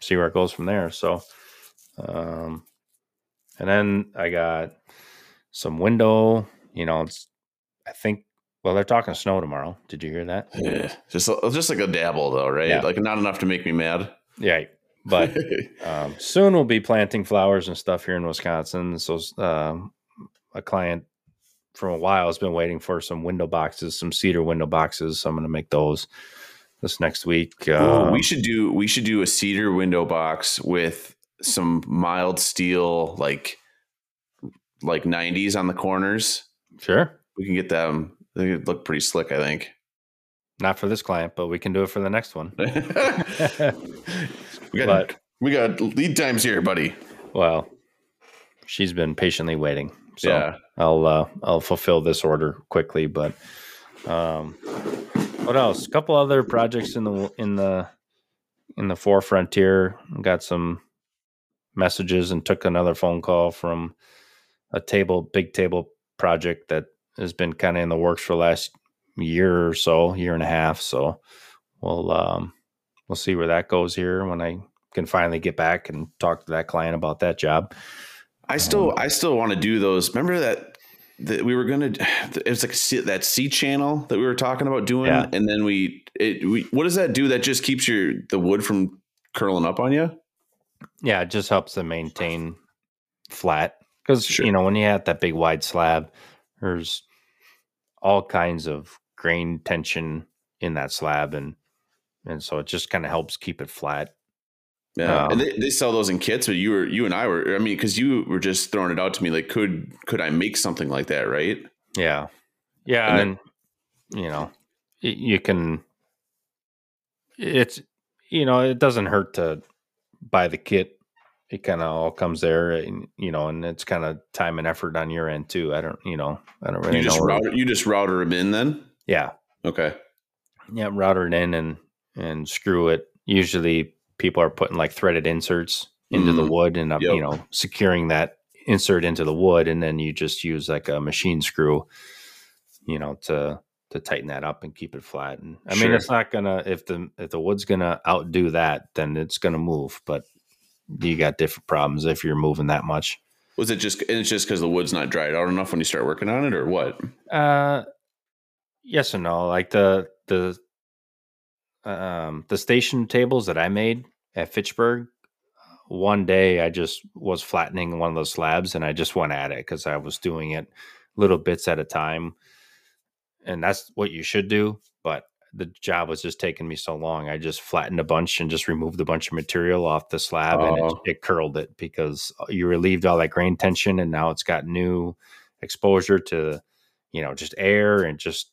see where it goes from there. So, um, and then I got some window. You know, it's I think. Well, they're talking snow tomorrow. Did you hear that? Yeah. Just just like a dabble though, right? Yeah. Like not enough to make me mad. Yeah, but um, soon we'll be planting flowers and stuff here in Wisconsin. So um, a client from a while has been waiting for some window boxes, some cedar window boxes. So I'm going to make those this next week. Ooh, Um, we should do we should do a cedar window box with some mild steel like like 90s on the corners. sure, We can get them. They look pretty slick, I think. not for this client, but we can do it for the next one. we got But- we got lead times here, buddy. Well, she's been patiently waiting. So yeah. I'll uh, I'll fulfill this order quickly. But um, what else? A couple other projects in the in the in the forefront here. Got some messages and took another phone call from a table big table project that has been kind of in the works for the last year or so, year and a half. So we'll um, we'll see where that goes here when I can finally get back and talk to that client about that job. I still I still want to do those. Remember that that we were gonna it was like C, that C channel that we were talking about doing, Yeah. and then we it we what does that do? That just keeps your the wood from curling up on you. Yeah, it just helps to maintain flat because Sure. you know when you have that big wide slab, there's all kinds of grain tension in that slab, and and so it just kind of helps keep it flat. Yeah, Um, and they, they sell those in kits. But you were you and I were I mean because you were just throwing it out to me like could could I make something like that right? Yeah, yeah, And and, then you know you can. It's you know it doesn't hurt to buy the kit. It kind of all comes there, and you know, and it's kind of time and effort on your end too. I don't, you know, I don't really You just know. router you just router them in then. yeah, Okay. yeah, router it in and and screw it. Usually, people are putting like threaded inserts into the Mhm. wood and uh, Yep. you know securing that insert into the wood, and then you just use like a machine screw, you know, to to tighten that up and keep it flat. And I mean, it's not gonna if the if the wood's gonna outdo that, then it's gonna move. But you got different problems if you're moving that much. Was it just and it's just because the wood's not dried out enough when you start working on it, or what? Uh, yes and no. Like the the um the station tables that I made at Fitchburg. One day, I just was flattening one of those slabs, and I just went at it because I was doing it little bits at a time, and that's what you should do. The job was just taking me so long. I just flattened a bunch and just removed a bunch of material off the slab, and Oh. it, it curled it because uh, you relieved all that grain tension, and now it's got new exposure to you know just air and just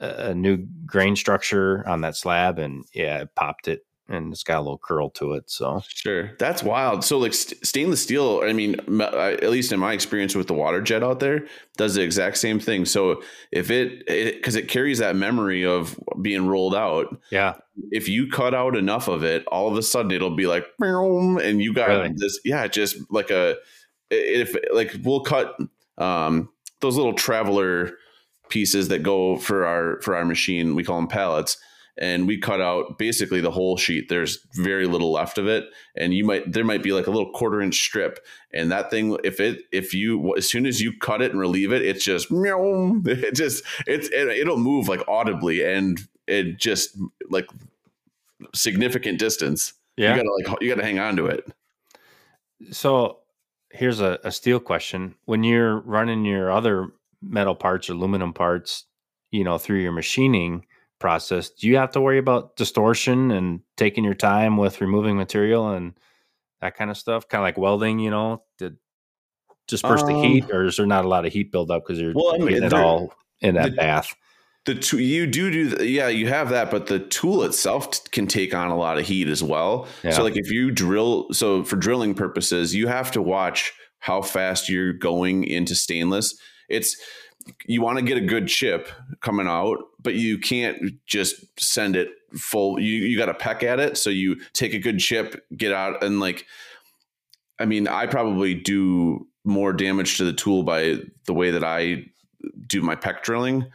a new grain structure on that slab and yeah it popped it and it's got a little curl to it so Sure, that's wild. So, like st- stainless steel, I mean, m- I- at least in my experience with the water jet out there, does the exact same thing. So, if it because it, carries that memory of being rolled out, yeah if you cut out enough of it, all of a sudden it'll be like, and you got Really? this, yeah, just like a if like we'll cut um those little traveler pieces that go for our for our machine, we call them pallets. And we cut out basically the whole sheet. There's very little left of it, and you might there might be like a little quarter inch strip, and that thing if it if you as soon as you cut it and relieve it, it's just meow, it just it's it, it'll move like audibly and it just like significant distance. Yeah. You gotta like you gotta hang on to it. So here's a, a steel question. When you're running your other metal parts, aluminum parts, you know, through your machining process, do you have to worry about distortion and taking your time with removing material and that kind of stuff? Kind of like welding, you know, to disperse the heat, Um, or is there not a lot of heat buildup because you're Well, I mean, getting it all in that the- bath? The tool you do do th- yeah you have that, but the tool itself t- can take on a lot of heat as well. Yeah. So like if you drill, so for drilling purposes, you have to watch how fast you're going into stainless. It's you want to get a good chip coming out, but you can't just send it full. You you got to peck at it. So you take a good chip, get out, and like, I mean, I probably do more damage to the tool by the way that I do my peck drilling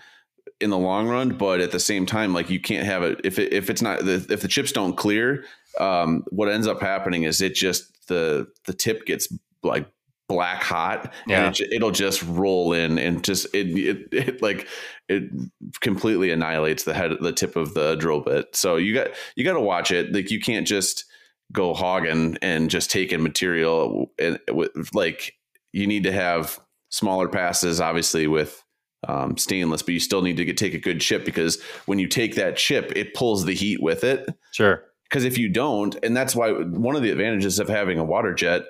in the long run but at the same time like you can't have it if it, if it's not if the chips don't clear um what ends up happening is it just the the tip gets like black hot Yeah. and it, it'll just roll in and just it, it it like it completely annihilates the head the tip of the drill bit so you got you got to watch it like you can't just go hogging and just take in material and with like you need to have smaller passes obviously with um, stainless, but you still need to get, take a good chip because when you take that chip, it pulls the heat with it. Sure. Because if you don't, and that's why one of the advantages of having a water jet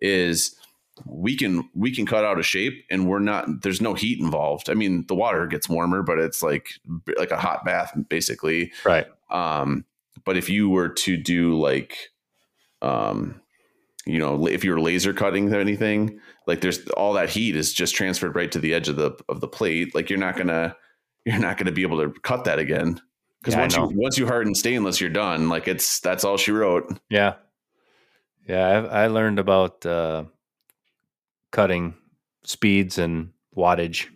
is we can we can cut out a shape and we're not there's no heat involved. I mean, the water gets warmer, but it's like like a hot bath basically. Right. Um, but if you were to do like, um, you know, if you're laser cutting anything, like there's all that heat is just transferred right to the edge of the of the plate. Like you're not gonna you're not gonna be able to cut that again because Yeah, once you once you harden stainless, you're done. Like it's that's all she wrote. Yeah. Yeah. I, I learned about uh, cutting speeds and wattage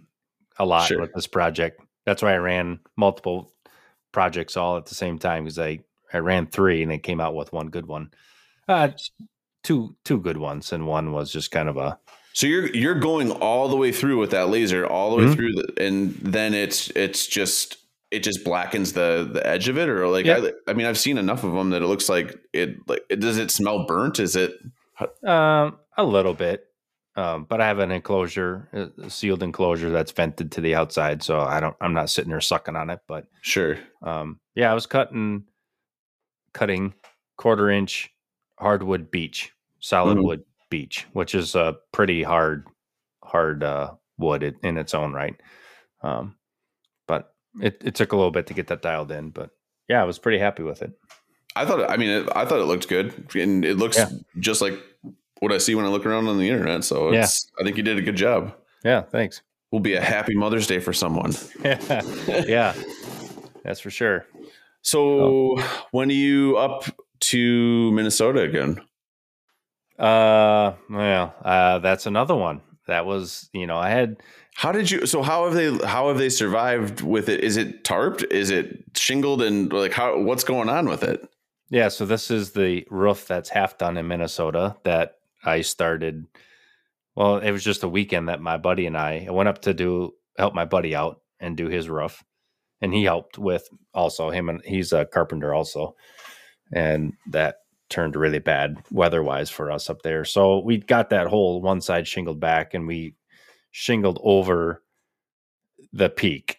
a lot Sure. with this project. That's why I ran multiple projects all at the same time because I, I ran three and they came out with one good one. Uh, two two good ones and one was just kind of a So you're you're going all the way through with that laser, all the way Mhm. through, the, and then it's it's just it just blackens the the edge of it, or like Yeah. I, I mean I've seen enough of them that it looks like it like does it smell burnt? Is it um, a little bit. Um, but I have an enclosure, a sealed enclosure that's vented to the outside, so I don't. I'm not sitting there sucking on it. But sure? um, yeah, I was cutting, cutting quarter inch hardwood beech, solid Mhm. wood beech, which is a pretty hard, hard uh, wood in, in its own right. Um, but it, it took a little bit to get that dialed in. But yeah, I was pretty happy with it. I thought I mean it, I thought it looked good, and it looks Yeah. just like what I see when I look around on the internet. So Yeah. I think you did a good job. Yeah, thanks. Will be a happy Mother's Day for someone. yeah, yeah, that's for sure. So when are you up to Minnesota again? Uh, well, uh, that's another one. That was, you know, I had How did you? So how have they? How have they survived with it? Is it tarped? Is it shingled? And like how? What's going on with it? Yeah, so this is the roof that's half done in Minnesota that I started. Well, it was just a weekend that my buddy and I, I went up to do help my buddy out and do his roof, and he helped with also him and he's a carpenter also, and that turned really bad weather wise for us up there. So we got that whole one side shingled back, and we shingled over the peak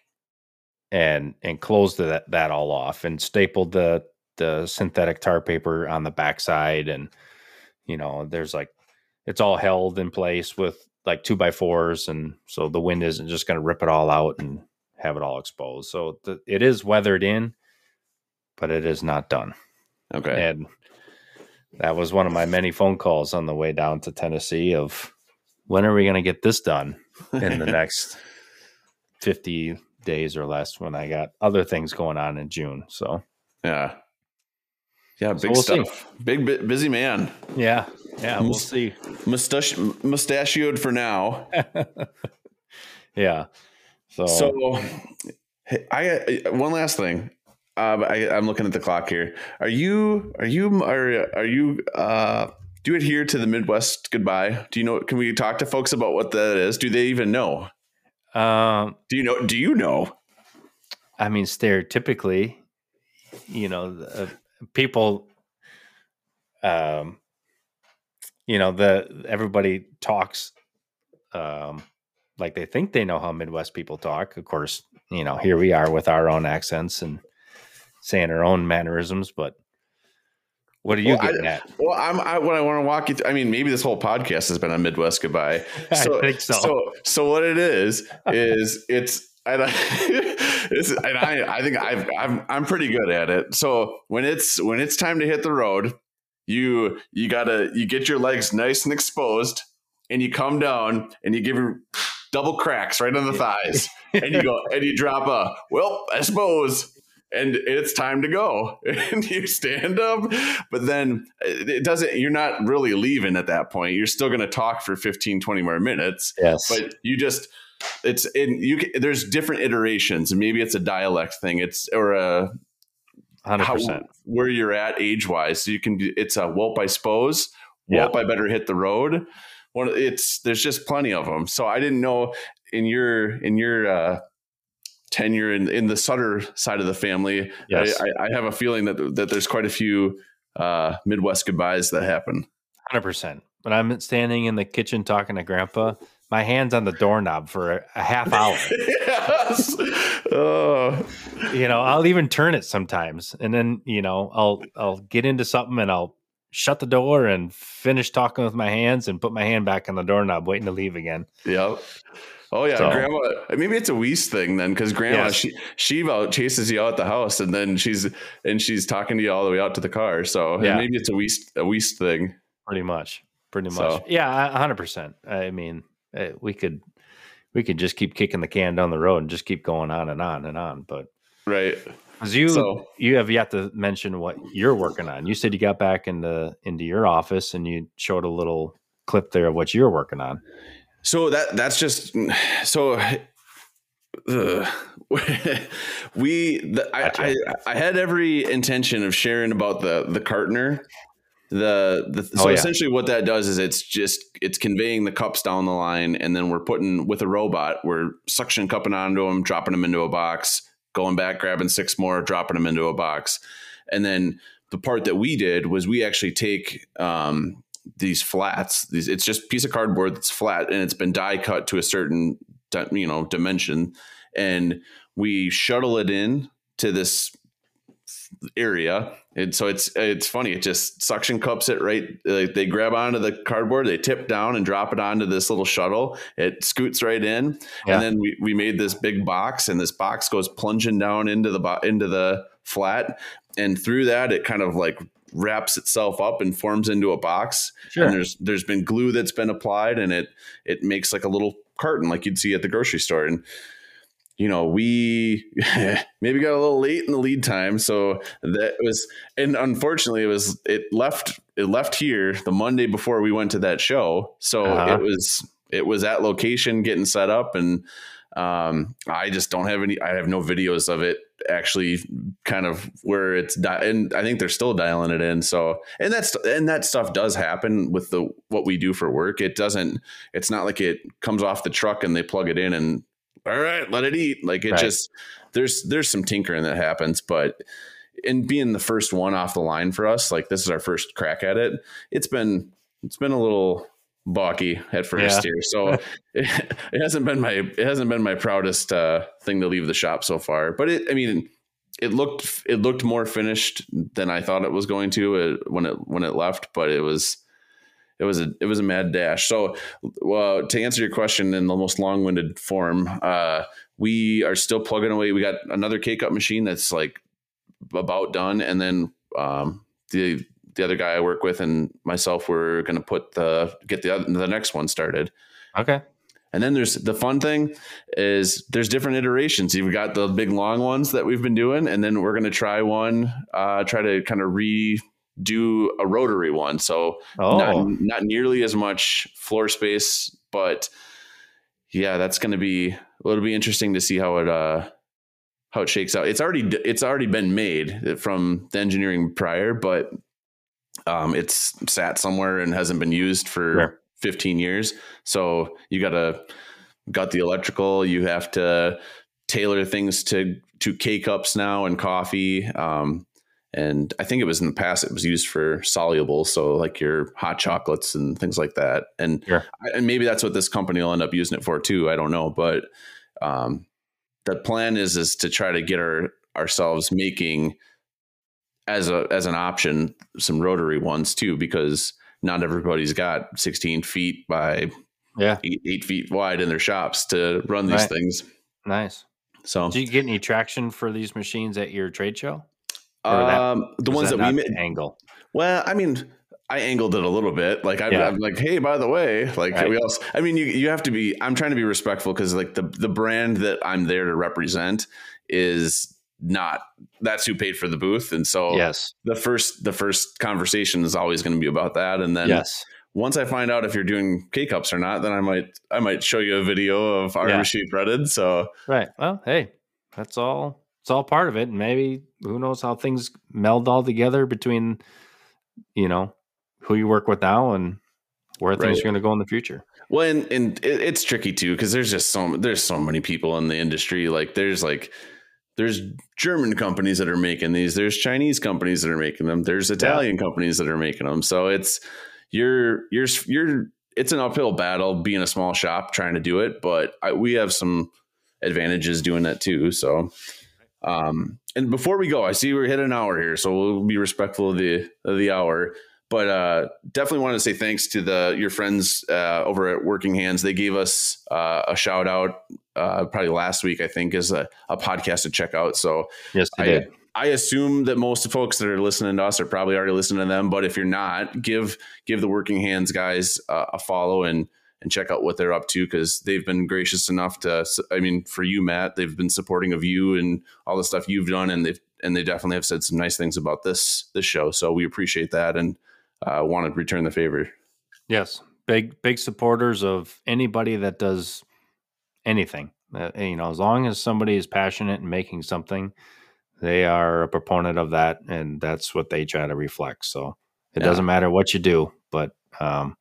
and and closed that that all off and stapled the the synthetic tar paper on the backside and you know there's like it's all held in place with like two by fours and so the wind isn't just going to rip it all out and have it all exposed so the, it is weathered in but it is not done Okay. and that was one of my many phone calls on the way down to tennessee of when are we going to get this done in the next 50 days or less when i got other things going on in june so yeah. Yeah. So Big we'll see. stuff. Big bu- busy man. Yeah, yeah, we'll see. Mustache mustachioed for now. yeah. So, So, hey, I one last thing. uh, I, I'm looking at the clock here. Are you are you are are you uh, do you adhere to the Midwest goodbye? Do you know? Can we talk to folks about what that is? Do they even know? Um, Do you know? Do you know? I mean, stereotypically, you know, uh, people, um, you know, the everybody talks, um, like they think they know how Midwest people talk. Of course, you know, here we are with our own accents and saying our own mannerisms. But what are you Well, I- getting at? Well, I'm I, what I want to walk you. through. I mean, maybe this whole podcast has been a Midwest goodbye. I think so. So, so what it is is it's. And I, and I, I think I've, I'm, I'm pretty good at it. So when it's when it's time to hit the road, you you gotta you get your legs nice and exposed, and you come down and you give your double cracks right on the thighs, and you go and you drop a well, I suppose, and it's time to go, and you stand up, but then it doesn't. You're not really leaving at that point. You're still gonna talk for 15, 20 more minutes, Yes. but you just it's in you can, there's different iterations and maybe it's a dialect thing it's or a Hundred how, percent. where you're at age wise so you can it's a whelp i suppose Yeah. i better hit the road one it's there's just plenty of them so i didn't know in your in your uh tenure in, in the sutter side of the family Yes. I, I, I have a feeling that that there's quite a few uh midwest goodbyes that happen Hundred percent. When I'm standing in the kitchen talking to Grandpa, my hands on the doorknob for a, half hour. yes oh you know, I'll even turn it sometimes, and then you know, I'll I'll get into something and I'll shut the door and finish talking with my hands and put my hand back on the doorknob, waiting to leave again. Yep. Oh yeah, So- grandma. Maybe it's a Weiss thing then, because grandma Yes. she she out chases you out the house, and then she's and she's talking to you all the way out to the car. So Yeah. maybe it's a Weiss a Weiss thing. Pretty much, pretty much. So- Yeah, a hundred percent. I mean, Uh, we could we could just keep kicking the can down the road and just keep going on and on and on, but. Right. Because you So- you have yet to mention what you're working on. You said you got back into into your office and you showed a little clip there of what you're working on. So that that's just so. ugh. we the, I, Gotcha. I I had every intention of sharing about the the cartoner. The, the so Oh, yeah. essentially what that does is it's just it's conveying the cups down the line and then we're putting with a robot we're suction cupping onto them dropping them into a box going back grabbing six more dropping them into a box and then the part that we did was we actually take um, these flats these it's just a piece of cardboard that's flat and it's been die cut to a certain you know dimension and we shuttle it in to this area. And so it's it's funny it just suction cups it right like they grab onto the cardboard they tip down and drop it onto this little shuttle. It scoots right in. Yeah. and then we, we made this big box and this box goes plunging down into the bo- into the flat. And through that it kind of like wraps itself up and forms into a box. And there's there's been glue that's been applied and it it makes like a little carton like you'd see at the grocery store. And you know we maybe got a little late in the lead time so that was and unfortunately it was it left it left here the monday before we went to that show. So Uh-huh. it was it was at location getting set up and um i just don't have any i have no videos of it actually kind of where it's di- and i think they're still dialing it in. So and that's and that stuff does happen with the what we do for work. It doesn't it's not like it comes off the truck and they plug it in and all right let it eat like it Right. just there's there's some tinkering that happens but in being the first one off the line for us like this is our first crack at it it's been it's been a little balky at first Yeah. here so it, it hasn't been my it hasn't been my proudest uh thing to leave the shop so far but it i mean it looked it looked more finished than i thought it was going to uh, when it when it left but it was it was a it was a mad dash so well to answer your question in the most long-winded form uh we are still plugging away we got another k-cup machine that's like about done and then um the the other guy i work with and myself we're going to put the get the other, the next one started Okay. and then there's the fun thing is there's different iterations. You've got the big long ones that we've been doing, and then we're going to try one, uh, try to kind of redo a rotary one. So Oh, not, not nearly as much floor space, but yeah, that's going to be, it'll be interesting to see how it, uh, how it shakes out. It's already it's already been made from the engineering prior, but um, it's sat somewhere and hasn't been used for sure. 15 years. So you got to got the electrical. You have to tailor things to to K cups now and coffee. Um, and I think it was in the past it was used for soluble, so like your hot chocolates and things like that. And sure. and maybe that's what this company will end up using it for too. I don't know, but um, the plan is is to try to get our ourselves making as a as an option some rotary ones too because not everybody's got 16 feet by yeah eight, eight feet wide in their shops to run these right. things nice so do you get any traction for these machines at your trade show um the ones that, that we made angle well i mean I angled it a little bit. Like I'm, yeah. I'm, like, hey, by the way, like right. we also. I mean, you you have to be. I'm trying to be respectful because like the the brand that I'm there to represent is not that's who paid for the booth, and so yes, the first the first conversation is always going to be about that, and then yes. Once I find out if you're doing K cups or not, then I might I might show you a video of our yeah. machine threaded. So right, well, hey, that's all. It's all part of it. And maybe who knows how things meld all together between, you know, who you work with now and where right. things are going to go in the future. Well, and, and it's tricky too because there's just so there's so many people in the industry. Like there's like there's German companies that are making these. There's Chinese companies that are making them. There's Italian yeah. companies that are making them. So it's you're you're you're it's an uphill battle being a small shop trying to do it, but I, we have some advantages doing that too. So, um, and before we go, I see we're hitting an hour here, so we'll be respectful of the of the hour but uh, definitely want to say thanks to the your friends uh, over at Working Hands. They gave us uh, a shout out uh, probably last week, I think, as a, a, podcast to check out. So yes, I, did. I assume that most folks that are listening to us are probably already listening to them. But if you're not, give give the Working Hands guys a follow and and check out what they're up to because they've been gracious enough to. I mean, for you, Matt, they've been supporting of you and all the stuff you've done, and they've and they definitely have said some nice things about this this show. So we appreciate that and uh, want to return the favor. Yes, big big supporters of anybody that does anything. Uh, you know, as long as somebody is passionate and making something, they are a proponent of that, and that's what they try to reflect. So it yeah. doesn't matter what you do, but um,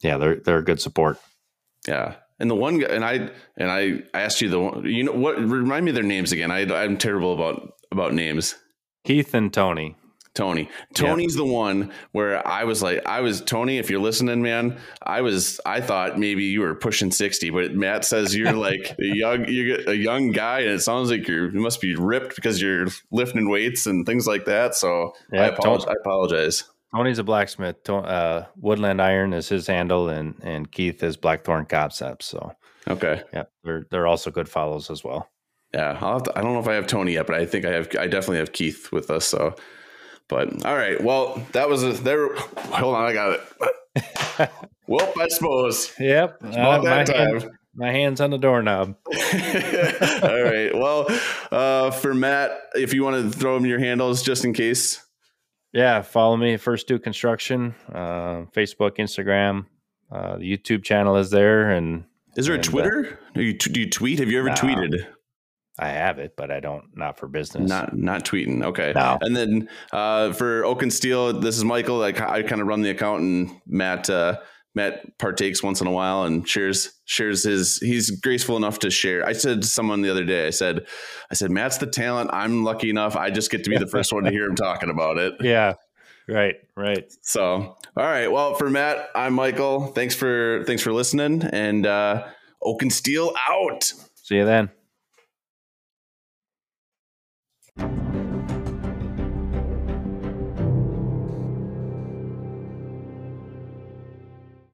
yeah, they're they're a good support. Yeah, and the one guy, and I and I asked you the one, you know what? Remind me their names again. I, I'm terrible about about names. Keith and Tony. Tony. Tony's the one where I was like, I was Tony. If you're listening, man, I was. I thought maybe you were pushing sixty, but Matt says you're like a young, you're a young guy, and it sounds like you're you must be ripped because you're lifting weights and things like that. So I, apologize, I apologize. Tony's a blacksmith. Uh, Woodland Iron is his handle, and and Keith is Blackthorn Concepts. So okay, yeah, they're they're also good follows as well. Yeah, to, I don't know if I have Tony yet, but I think I have. I definitely have Keith with us. So but all right, well, that was a, there. Hold on, I got it. well, I suppose. Yep. Uh, my, hand, my hands on the doorknob. all right. Well, uh, for Matt, if you want to throw him your handles just in case. Yeah, follow me First Do Construction, uh, Facebook, Instagram. Uh, the YouTube channel is there, and is there a uh, Twitter? do, you, do you tweet? Have you ever tweeted? I have it, but I don't not for business. Not not tweeting. Okay. No. And then uh, for Oak and Steel, this is Michael. Like I kind of run the account, and Matt uh, Matt partakes once in a while and shares shares his he's graceful enough to share. I said to someone the other day, I said, I said, Matt's the talent. I'm lucky enough. I just get to be the first one to hear him talking about it. Yeah. Right. Right. So all right. Well, for Matt, I'm Michael. Thanks for thanks for listening. And uh Oak and Steel out. See you then.